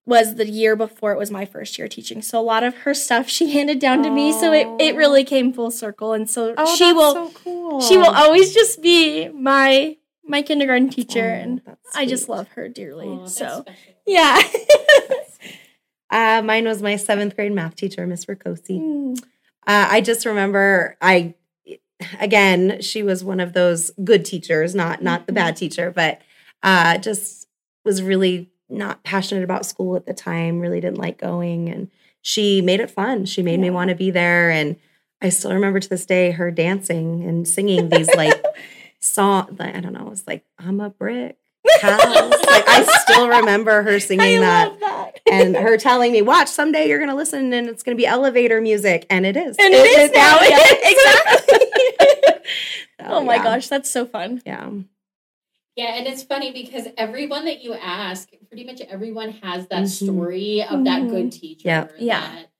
was the year before it was my first year teaching. So a lot of her stuff she handed down to me. So it, it really came full circle. And so Oh, she will so cool. she will always just be my my kindergarten teacher Oh, and I just love her dearly. So yeah. *laughs* Uh, mine was my seventh grade math teacher, Miss Ricosi. Mm. Uh, I just remember I again she was one of those good teachers, not not the bad teacher, but uh, just was really not passionate about school at the time. Really didn't like going, and she made it fun. She made me want to be there, and I still remember to this day her dancing and singing these like *laughs* song. I don't know. It was like I'm a brick house. like I still remember her *laughs* singing that that. and her telling me, "Watch, someday you're going to listen, and it's going to be elevator music," and it is. And it is now. it *laughs* exactly. So, oh my yeah. gosh, that's so fun. Yeah, Yeah, and it's funny because everyone that you ask, pretty much everyone has that Mhm. story of that Mhm. good teacher Yep. Yeah. that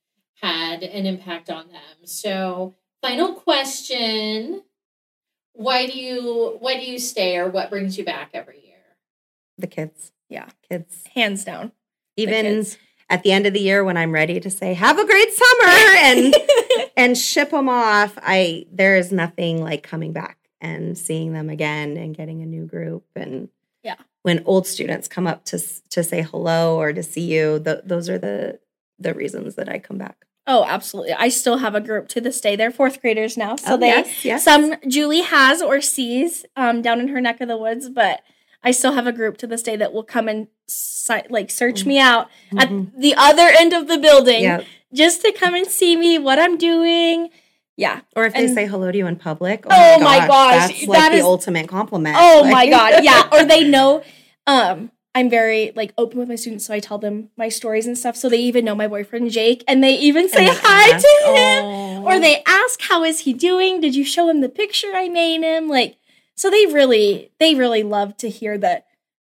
had an impact on them. So, final question: Why do you why do you stay, or what brings you back every year? the kids. Yeah. kids. Hands down. The Even kids. at the end of the year, when I'm ready to say, "Have a great summer," and *laughs* and ship them off, I there is nothing like coming back and seeing them again and getting a new group and Yeah. When old students come up to to say hello or to see you, th- those are the the reasons that I come back. Oh, absolutely. I still have a group to this day. They're fourth graders now. So Oh, they yes, yes. some Julie has or sees um, down in her neck of the woods, but I still have a group to this day that will come and si- like search me out at the other end of the building Yep. just to come and see me, what I'm doing. Yeah. Or if they say hello to you in public, Oh my gosh, that's like that the is- ultimate compliment. Oh Like- my god, *laughs* yeah. Or they know um I'm very like open with my students, so I tell them my stories and stuff. So they even know my boyfriend Jake, and they even say they hi ask, to him. "Oh." Or they ask how is he doing? Did you show him the picture I made him? Like so they really they really love to hear that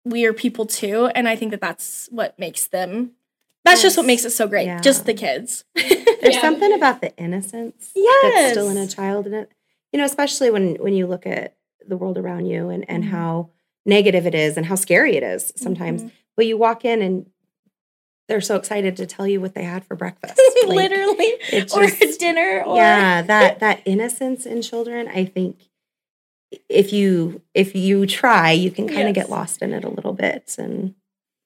we are people too, and I think that that's what makes them. That's just what makes it so great. Yeah. Just the kids. *laughs* There's Yeah. something about the innocence that's still in a child, and it, you know, especially when when you look at the world around you and and Mhm. how negative it is and how scary it is sometimes. Mhm. But you walk in and they're so excited to tell you what they had for breakfast. *laughs* Like, Literally. it Or just- *laughs* dinner or yeah, that that innocence in children, I think if you if you try, you can kind of Yes. get lost in it a little bit. And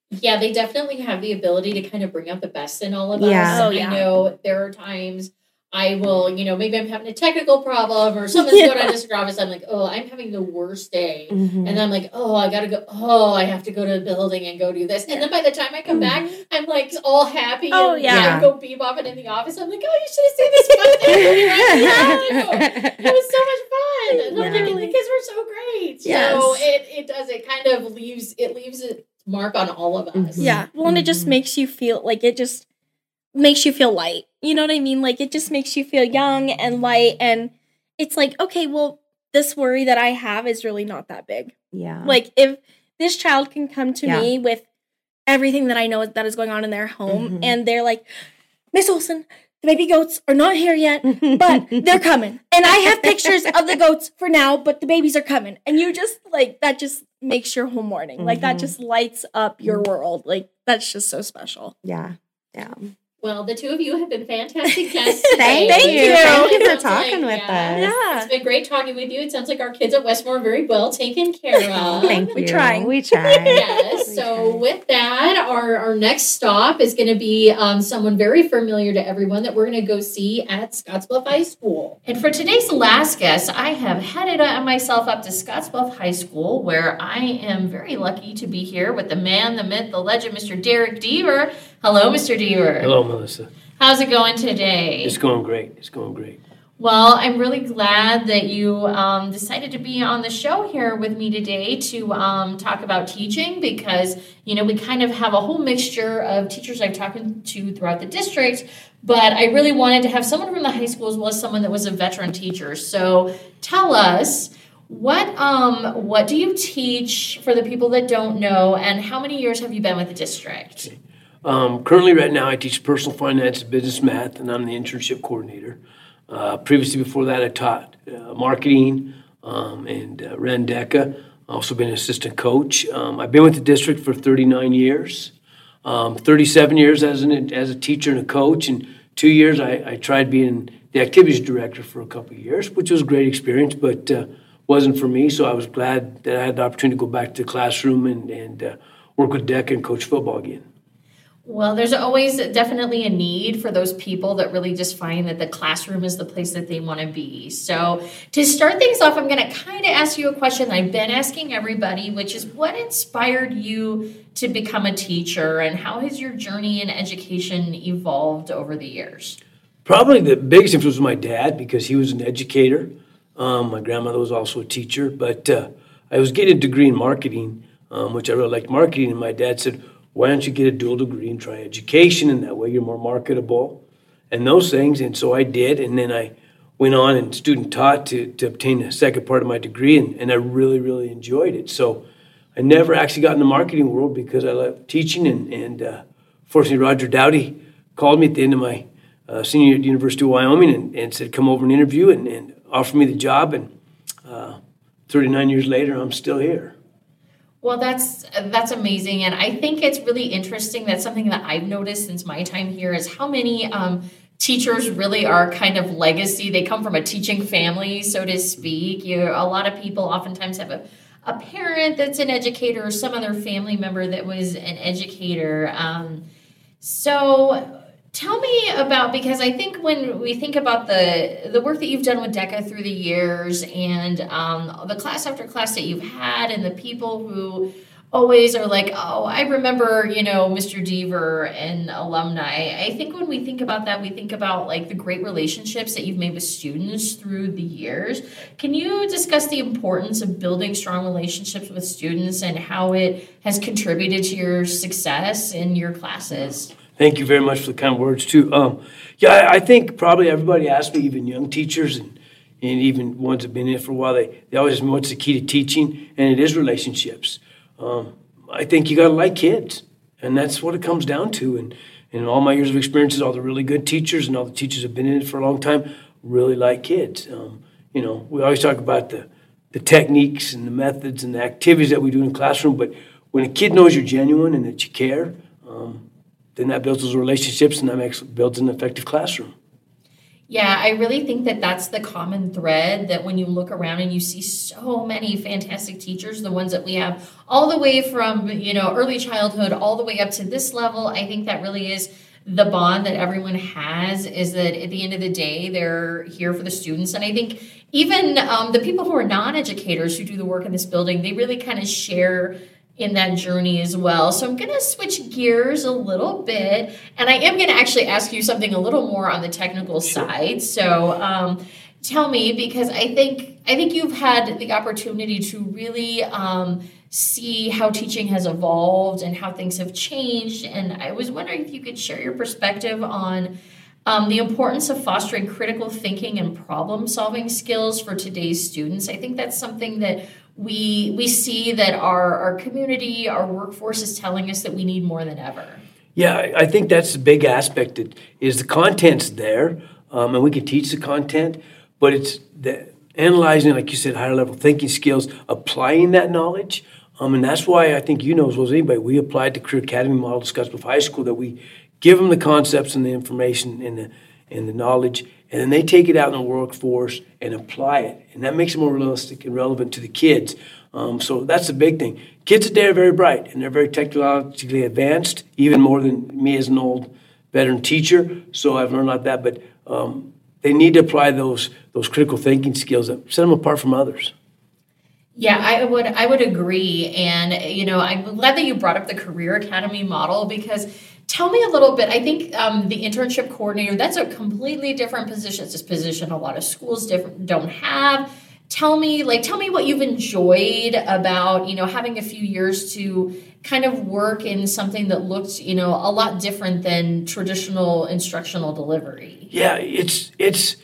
Yeah, they definitely have the ability to kind of bring out the best in all of Yeah. us. Oh, I know there are times I will, you know, maybe I'm having a technical problem or something's going on in district office. I'm like, oh, I'm having the worst day. Mhm. And I'm like, oh, I gotta go. Oh, I have to go to the building and go do this. And then by the time I come back, I'm like all happy. Oh, and yeah. I go bebopping in the office. I'm like, oh, you should have seen this fun thing we were at to do. It was so much fun. And I'm Yeah. thinking the kids were so great. So it, it does. It kind of leaves it leaves its mark on all of us. Mhm. Yeah. Well, and it just Mhm. makes you feel like it just makes you feel light. You know what I mean? Like it just makes you feel young and light. And it's like, okay, well, this worry that I have is really not that big. yeah. Like if this child can come to Yeah. me with everything that I know that is going on in their home Mhm. and they're like, Miss Olson, the baby goats are not here yet, *laughs* but they're coming. And I have pictures of the *laughs* goats for now, but the babies are coming. And you just like that just makes your whole morning. Like that Mhm. just lights up your world. Like that's just so special. yeah. Yeah. Well, the two of you have been fantastic *laughs* guests. Thank today. you. Thank you It for sounds talking with yeah, us. Yeah. It's been great talking with you. It sounds like our kids at Westmoor are very well taken care *laughs* of. Thank you. We're trying. We try. *laughs* Yes. We So try. with that, our, our next stop is going to be um, someone very familiar to everyone that we're going to go see at Scottsbluff High School. And for today's last guest, I have headed uh, myself up to Scottsbluff High School, where I am very lucky to be here with the man, the myth, the legend, Mr. Derek Deaver. Hello, Mr. Deaver. Hello, Melissa. How's it going today? It's going great. It's going great. Well, I'm really glad that you um, decided to be on the show here with me today to um, talk about teaching because, you know, we kind of have a whole mixture of teachers I've talked to throughout the district, but I really wanted to have someone from the high school as well as someone that was a veteran teacher. So tell us. What um what do you teach for the people that don't know and how many years have you been with the district? Um, currently, right now, I teach personal finance and business math, and I'm the internship coordinator. Uh, previously, before that, I taught uh, marketing um, and uh, ran DECA. Also, been an assistant coach. Um, I've been with the district for 39 years, um, 37 years as an as a teacher and a coach, and two years I, I tried being the activities director for a couple of years, which was a great experience, but uh, wasn't for me. So I was glad that I had the opportunity to go back to the classroom and and uh, work with DECA and coach football again. Well, there's always definitely a need for those people that really just find that the classroom is the place that they want to be. So, to start things off, I'm going to kind of ask you a question I've been asking everybody, which is what inspired you to become a teacher and how has your journey in education evolved over the years? Probably the biggest influence was my dad because he was an educator. Um, my grandmother was also a teacher, but uh, I was getting a degree in marketing, um, which I really liked marketing. And my dad said, "Why don't you get a dual degree and try education? And that way you're more marketable." And those things. And so I did. And then I went on and student taught to, to obtain the second part of my degree, and, and I really, really enjoyed it. So I never actually got in the marketing world because I love teaching. And, and uh, fortunately, Roger Dowdy called me at the end of my uh, senior year at the University of Wyoming and, and said, come over and interview and, and offered me the job. And uh, 39 years later, I'm still here. Well, that's that's amazing, and I think it's really interesting. That's something that I've noticed since my time here is how many um, teachers really are kind of legacy. They come from a teaching family, so to speak. You, a lot of people oftentimes have a a parent that's an educator or some other family member that was an educator. Um, so tell me about because I think when we think about the the work that you've done with DECA through the years and um, the class after class that you've had and the people who always are like, oh, I remember, you know, Mr. Deaver and alumni. I think when we think about that, we think about like the great relationships that you've made with students through the years. Can you discuss the importance of building strong relationships with students and how it has contributed to your success in your classes? Thank you very much for the kind words too. Um, yeah, I, I think probably everybody asks me, even young teachers and, and even ones that've been in it for a while, they, they always me what's the key to teaching, and it is relationships. Um, I think you got to like kids, and that's what it comes down to. And, and in all my years of experiences, all the really good teachers and all the teachers have been in it for a long time really like kids. Um, you know, we always talk about the, the techniques and the methods and the activities that we do in the classroom, but when a kid knows you're genuine and that you care, um, then that builds those relationships and that makes builds an effective classroom. Yeah, I really think that that's the common thread that when you look around and you see so many fantastic teachers, the ones that we have all the way from, you know, early childhood all the way up to this level, I think that really is the bond that everyone has is that at the end of the day, they're here for the students. And I think even um, the people who are non educators who do the work in this building, they really kind of share in that journey as well. So I'm going to switch gears a little bit, and I am going to actually ask you something a little more on the technical side. So um, tell me, because I think I think you've had the opportunity to really. Um, see how teaching has evolved and how things have changed. And I was wondering if you could share your perspective on um, the importance of fostering critical thinking and problem solving skills for today's students. I think that's something that we we see that our, our community, our workforce is telling us that we need more than ever. Yeah, I think that's the big aspect. That is the content's there, um, and we can teach the content, but it's the analyzing, like you said, higher level thinking skills, applying that knowledge. Um, and that's why I think you know as well as anybody, we applied the Career Academy model discussed with High School that we give them the concepts and the information and the, and the knowledge, and then they take it out in the workforce and apply it. And that makes it more realistic and relevant to the kids. Um, so that's the big thing. Kids today are very bright and they're very technologically advanced, even more than me as an old veteran teacher. So I've learned a about that. But um, they need to apply those, those critical thinking skills that set them apart from others. Yeah, I would I would agree, and you know I'm glad that you brought up the Career Academy model because tell me a little bit. I think um, the internship coordinator that's a completely different position. It's a position a lot of schools different don't have. Tell me, like, tell me what you've enjoyed about you know having a few years to kind of work in something that looks you know a lot different than traditional instructional delivery. Yeah, it's it's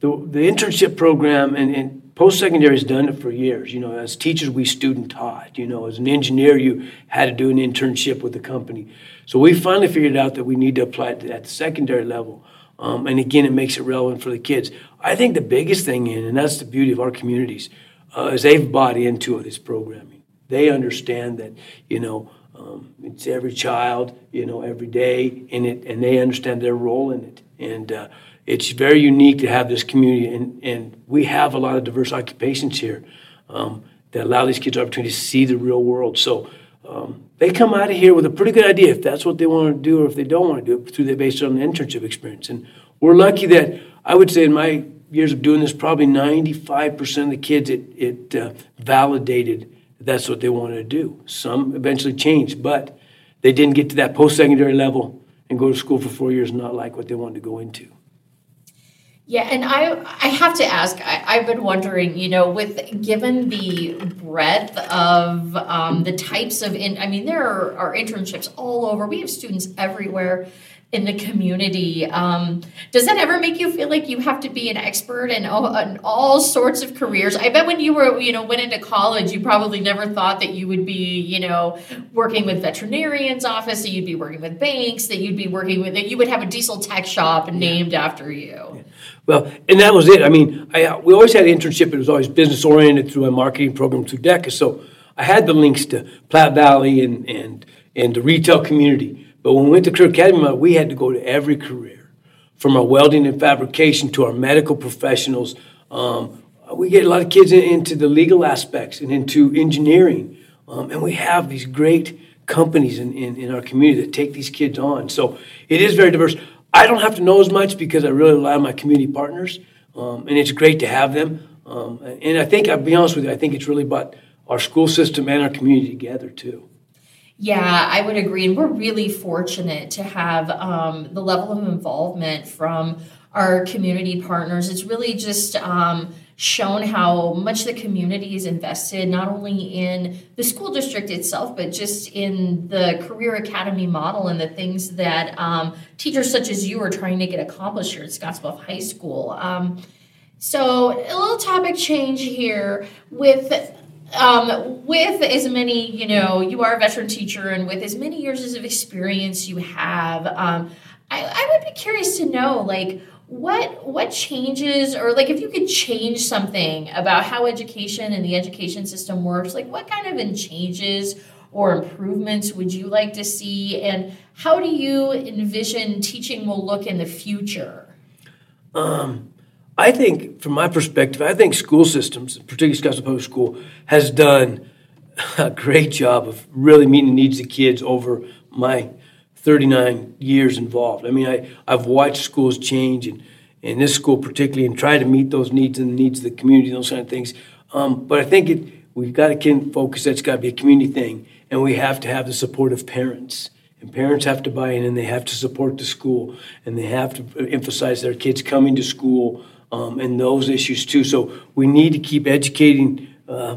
the the internship program and. and Post secondary has done it for years. You know, as teachers, we student taught. You know, as an engineer, you had to do an internship with the company. So we finally figured out that we need to apply it at the secondary level. Um, and again, it makes it relevant for the kids. I think the biggest thing in, and that's the beauty of our communities, uh, is they've bought into this programming. They understand that, you know, um, it's every child, you know, every day in it, and they understand their role in it. And uh, it's very unique to have this community, and, and we have a lot of diverse occupations here um, that allow these kids opportunity to see the real world. So um, they come out of here with a pretty good idea if that's what they want to do or if they don't want to do it through the based on the internship experience. And we're lucky that I would say in my years of doing this, probably 95% of the kids it, it uh, validated that that's what they wanted to do. Some eventually changed, but they didn't get to that post secondary level and go to school for four years and not like what they wanted to go into. Yeah, and I I have to ask. I, have been wondering, you know, with given the breadth of um, the types of in, I mean, there are, are internships all over. We have students everywhere in the community. Um, does that ever make you feel like you have to be an expert in all, in all, sorts of careers? I bet when you were, you know, went into college, you probably never thought that you would be, you know, working with veterinarian's office, that you'd be working with banks, that you'd be working with, that you would have a diesel tech shop named after you. Well, and that was it. I mean, I, we always had an internship. It was always business oriented through a marketing program through DECA. So I had the links to Platte Valley and, and, and the retail community. But when we went to Career Academy, we had to go to every career, from our welding and fabrication to our medical professionals. Um, we get a lot of kids in, into the legal aspects and into engineering. Um, and we have these great companies in, in, in, our community that take these kids on. So it is very diverse. I don't have to know as much because I really rely on my community partners, um, and it's great to have them. Um, and I think, I'll be honest with you, I think it's really about our school system and our community together too. Yeah, I would agree. And we're really fortunate to have um, the level of involvement from our community partners. It's really just um, shown how much the community is invested, not only in the school district itself, but just in the career academy model and the things that um, teachers such as you are trying to get accomplished here at Scottsbluff High School. Um, so, a little topic change here with um, with as many, you know, you are a veteran teacher, and with as many years of experience you have, um, I, I would be curious to know, like, what what changes, or like, if you could change something about how education and the education system works, like, what kind of changes or improvements would you like to see, and how do you envision teaching will look in the future? Um, I think, from my perspective, I think school systems, particularly Scottsbluff Public School, has done a great job of really meeting the needs of kids over my 39 years involved. I mean, I, I've watched schools change, and in this school particularly, and try to meet those needs and the needs of the community, and those kind of things. Um, but I think it, we've got to focus that's got to be a community thing, and we have to have the support of parents. And parents have to buy in, and they have to support the school, and they have to emphasize their kids coming to school um, and those issues too. So we need to keep educating uh,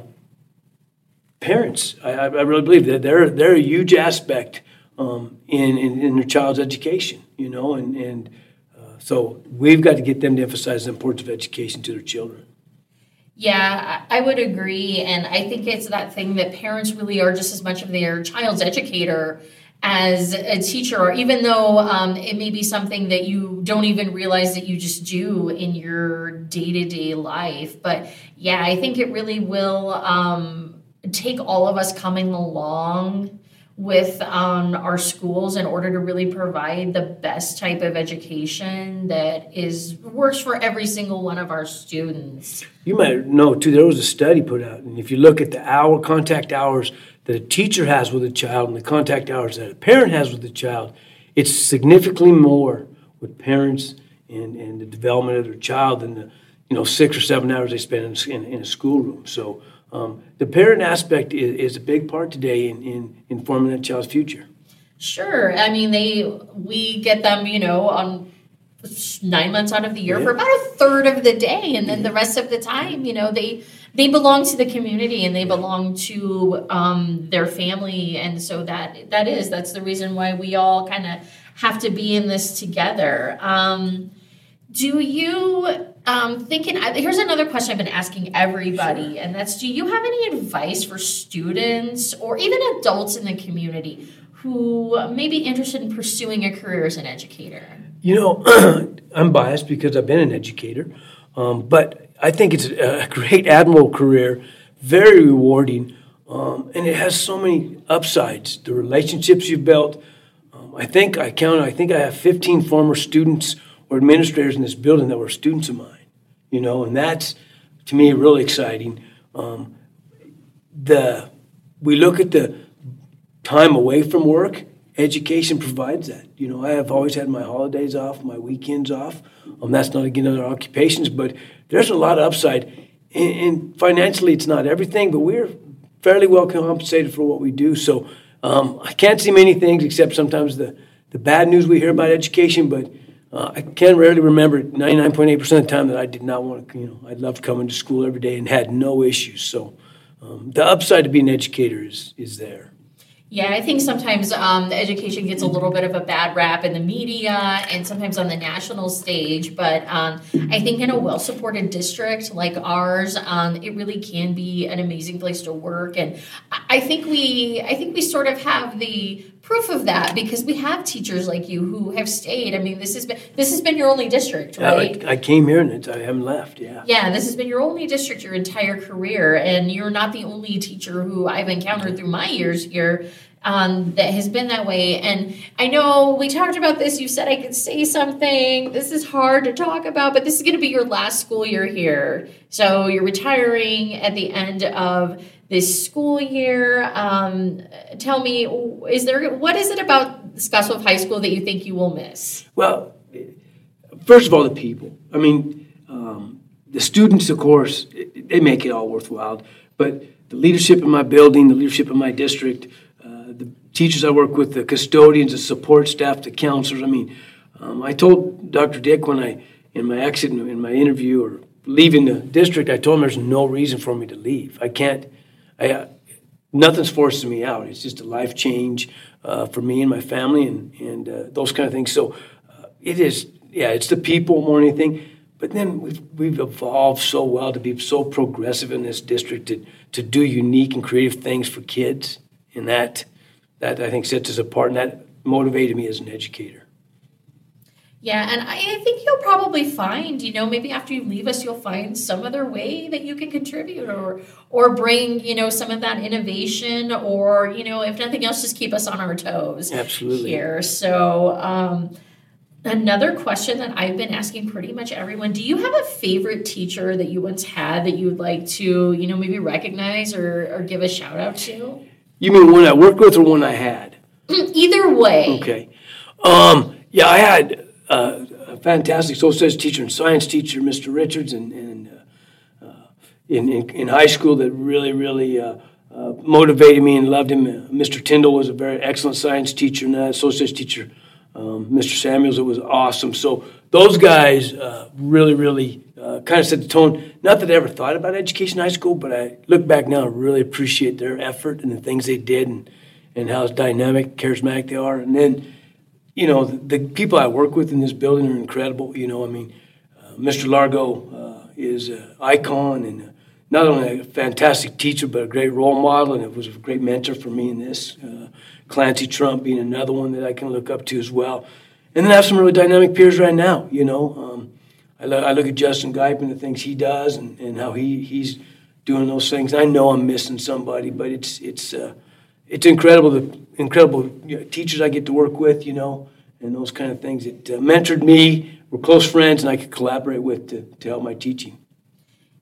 parents. I, I, really believe that they're they're a huge aspect um, in, in, in their child's education. You know, and and uh, so we've got to get them to emphasize the importance of education to their children. Yeah, I would agree. And I think it's that thing that parents really are just as much of their child's educator as a teacher, or even though um, it may be something that you don't even realize that you just do in your day to day life. But yeah, I think it really will um, take all of us coming along with um, our schools in order to really provide the best type of education that is works for every single one of our students. You might know too. There was a study put out, and if you look at the hour contact hours that a teacher has with a child and the contact hours that a parent has with the child, it's significantly more with parents and, and the development of their child than the you know six or seven hours they spend in, in, in a schoolroom. So um, the parent aspect is, is, a big part today in, in, in forming a child's future. Sure. I mean, they we get them, you know, on nine months out of the year yeah. for about a third of the day, and then the rest of the time, you know, they they belong to the community and they belong to um, their family and so that that is that's the reason why we all kind of have to be in this together um, do you um, thinking here's another question i've been asking everybody and that's do you have any advice for students or even adults in the community who may be interested in pursuing a career as an educator you know *clears throat* i'm biased because i've been an educator um, but I think it's a great admiral career, very rewarding, um, and it has so many upsides. The relationships you've built. Um, I think I count. I think I have 15 former students or administrators in this building that were students of mine. You know, and that's to me really exciting. Um, the we look at the time away from work. Education provides that. You know, I have always had my holidays off, my weekends off. Um, that's not again other occupations, but there's a lot of upside. And, and, financially, it's not everything, but we're fairly well compensated for what we do. So um, I can't see many things except sometimes the, the bad news we hear about education, but uh, I can rarely remember 99.8% of the time that I did not want to, you know, I loved coming to school every day and had no issues. So um, the upside to being an educator is, is there. Yeah, I think sometimes um, education gets a little bit of a bad rap in the media and sometimes on the national stage. But um, I think in a well supported district like ours, um, it really can be an amazing place to work. And I think we, I think we sort of have the proof of that because we have teachers like you who have stayed. I mean, this has been this has been your only district, right? I, I came here and I haven't left. Yeah. Yeah, this has been your only district your entire career, and you're not the only teacher who I've encountered through my years here um, that has been that way. And I know we talked about this. You said I could say something. This is hard to talk about, but this is going to be your last school year here. So you're retiring at the end of this school year. Um, tell me, is there what is it about Scottsbluff High School that you think you will miss? Well, first of all, the people. I mean, um, the students, of course, they make it all worthwhile. But the leadership in my building, the leadership in my district, uh, the teachers I work with, the custodians, the support staff, the counselors. I mean, um, I told Dr. Dick when I, in my exit, in my interview or leaving the district, I told him there's no reason for me to leave. I can't I, nothing's forcing me out. It's just a life change uh, for me and my family and, and uh, those kind of things. So uh, it is, yeah, it's the people more than anything. But then we've, we've evolved so well to be so progressive in this district to, to do unique and creative things for kids. And that, that I think sets us apart and that motivated me as an educator. Yeah, and I think you'll probably find, you know, maybe after you leave us, you'll find some other way that you can contribute or or bring, you know, some of that innovation or, you know, if nothing else, just keep us on our toes. Absolutely. Here. So um Another question that I've been asking pretty much everyone do you have a favorite teacher that you once had that you would like to, you know, maybe recognize or, or give a shout out to? You mean one I worked with or one I had? Either way. Okay. Um, yeah, I had uh, a fantastic social studies teacher and science teacher, Mr. Richards, and, and uh, uh, in, in, in high school that really, really uh, uh, motivated me and loved him. Mr. Tyndall was a very excellent science teacher and a social studies teacher. Um, Mr. Samuels, it was awesome. So those guys uh, really, really kind of set the tone. Not that I ever thought about education in high school, but I look back now and really appreciate their effort and the things they did and, and how dynamic, charismatic they are. And then you know, the, the, people I work with in this building are incredible. You know, I mean, uh, Mr. Largo uh, is an icon and not only a fantastic teacher, but a great role model, and it was a great mentor for me in this. Uh, Clancy Trump being another one that I can look up to as well. And then I have some really dynamic peers right now. You know, um, I, lo- I, look at Justin Geip and the things he does and, and how he, he's doing those things. I know I'm missing somebody, but it's it's uh, it's incredible the incredible you know, teachers I get to work with, you know, and those kind of things. It uh, mentored me. We're close friends, and I could collaborate with to, to help my teaching.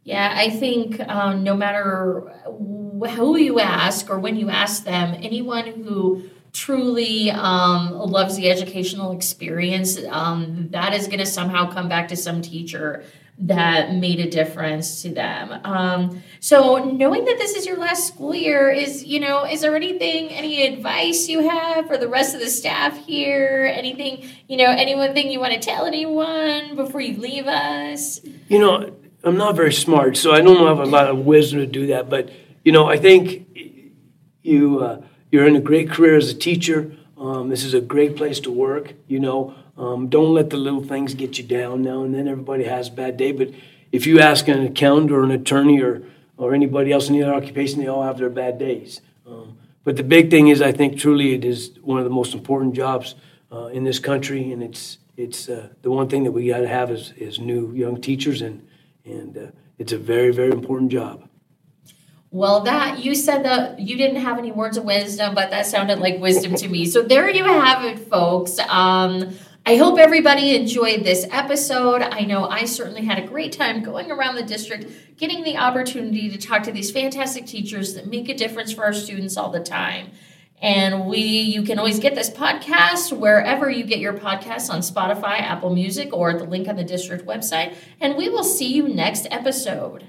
Yeah, I think um, no matter who you ask or when you ask them, anyone who truly um, loves the educational experience, um, that is going to somehow come back to some teacher that made a difference to them. Um, so knowing that this is your last school year, is you know, is there anything, any advice you have for the rest of the staff here? Anything, you know, anyone thing you want to tell anyone before you leave us? You know, I'm not very smart, so I don't have a lot of wisdom to do that. But you know, I think you uh, you're in a great career as a teacher. Um, this is a great place to work. You know, um, don't let the little things get you down now and then. Everybody has a bad day, but if you ask an accountant or an attorney or, or anybody else in the other occupation, they all have their bad days. Um, but the big thing is, I think truly it is one of the most important jobs uh, in this country, and it's it's uh, the one thing that we got to have is, is new young teachers, and and uh, it's a very very important job. Well, that you said that you didn't have any words of wisdom, but that sounded like wisdom to me. So there you have it, folks. Um, I hope everybody enjoyed this episode. I know I certainly had a great time going around the district, getting the opportunity to talk to these fantastic teachers that make a difference for our students all the time. And we you can always get this podcast wherever you get your podcasts on Spotify, Apple Music, or the link on the district website. And we will see you next episode.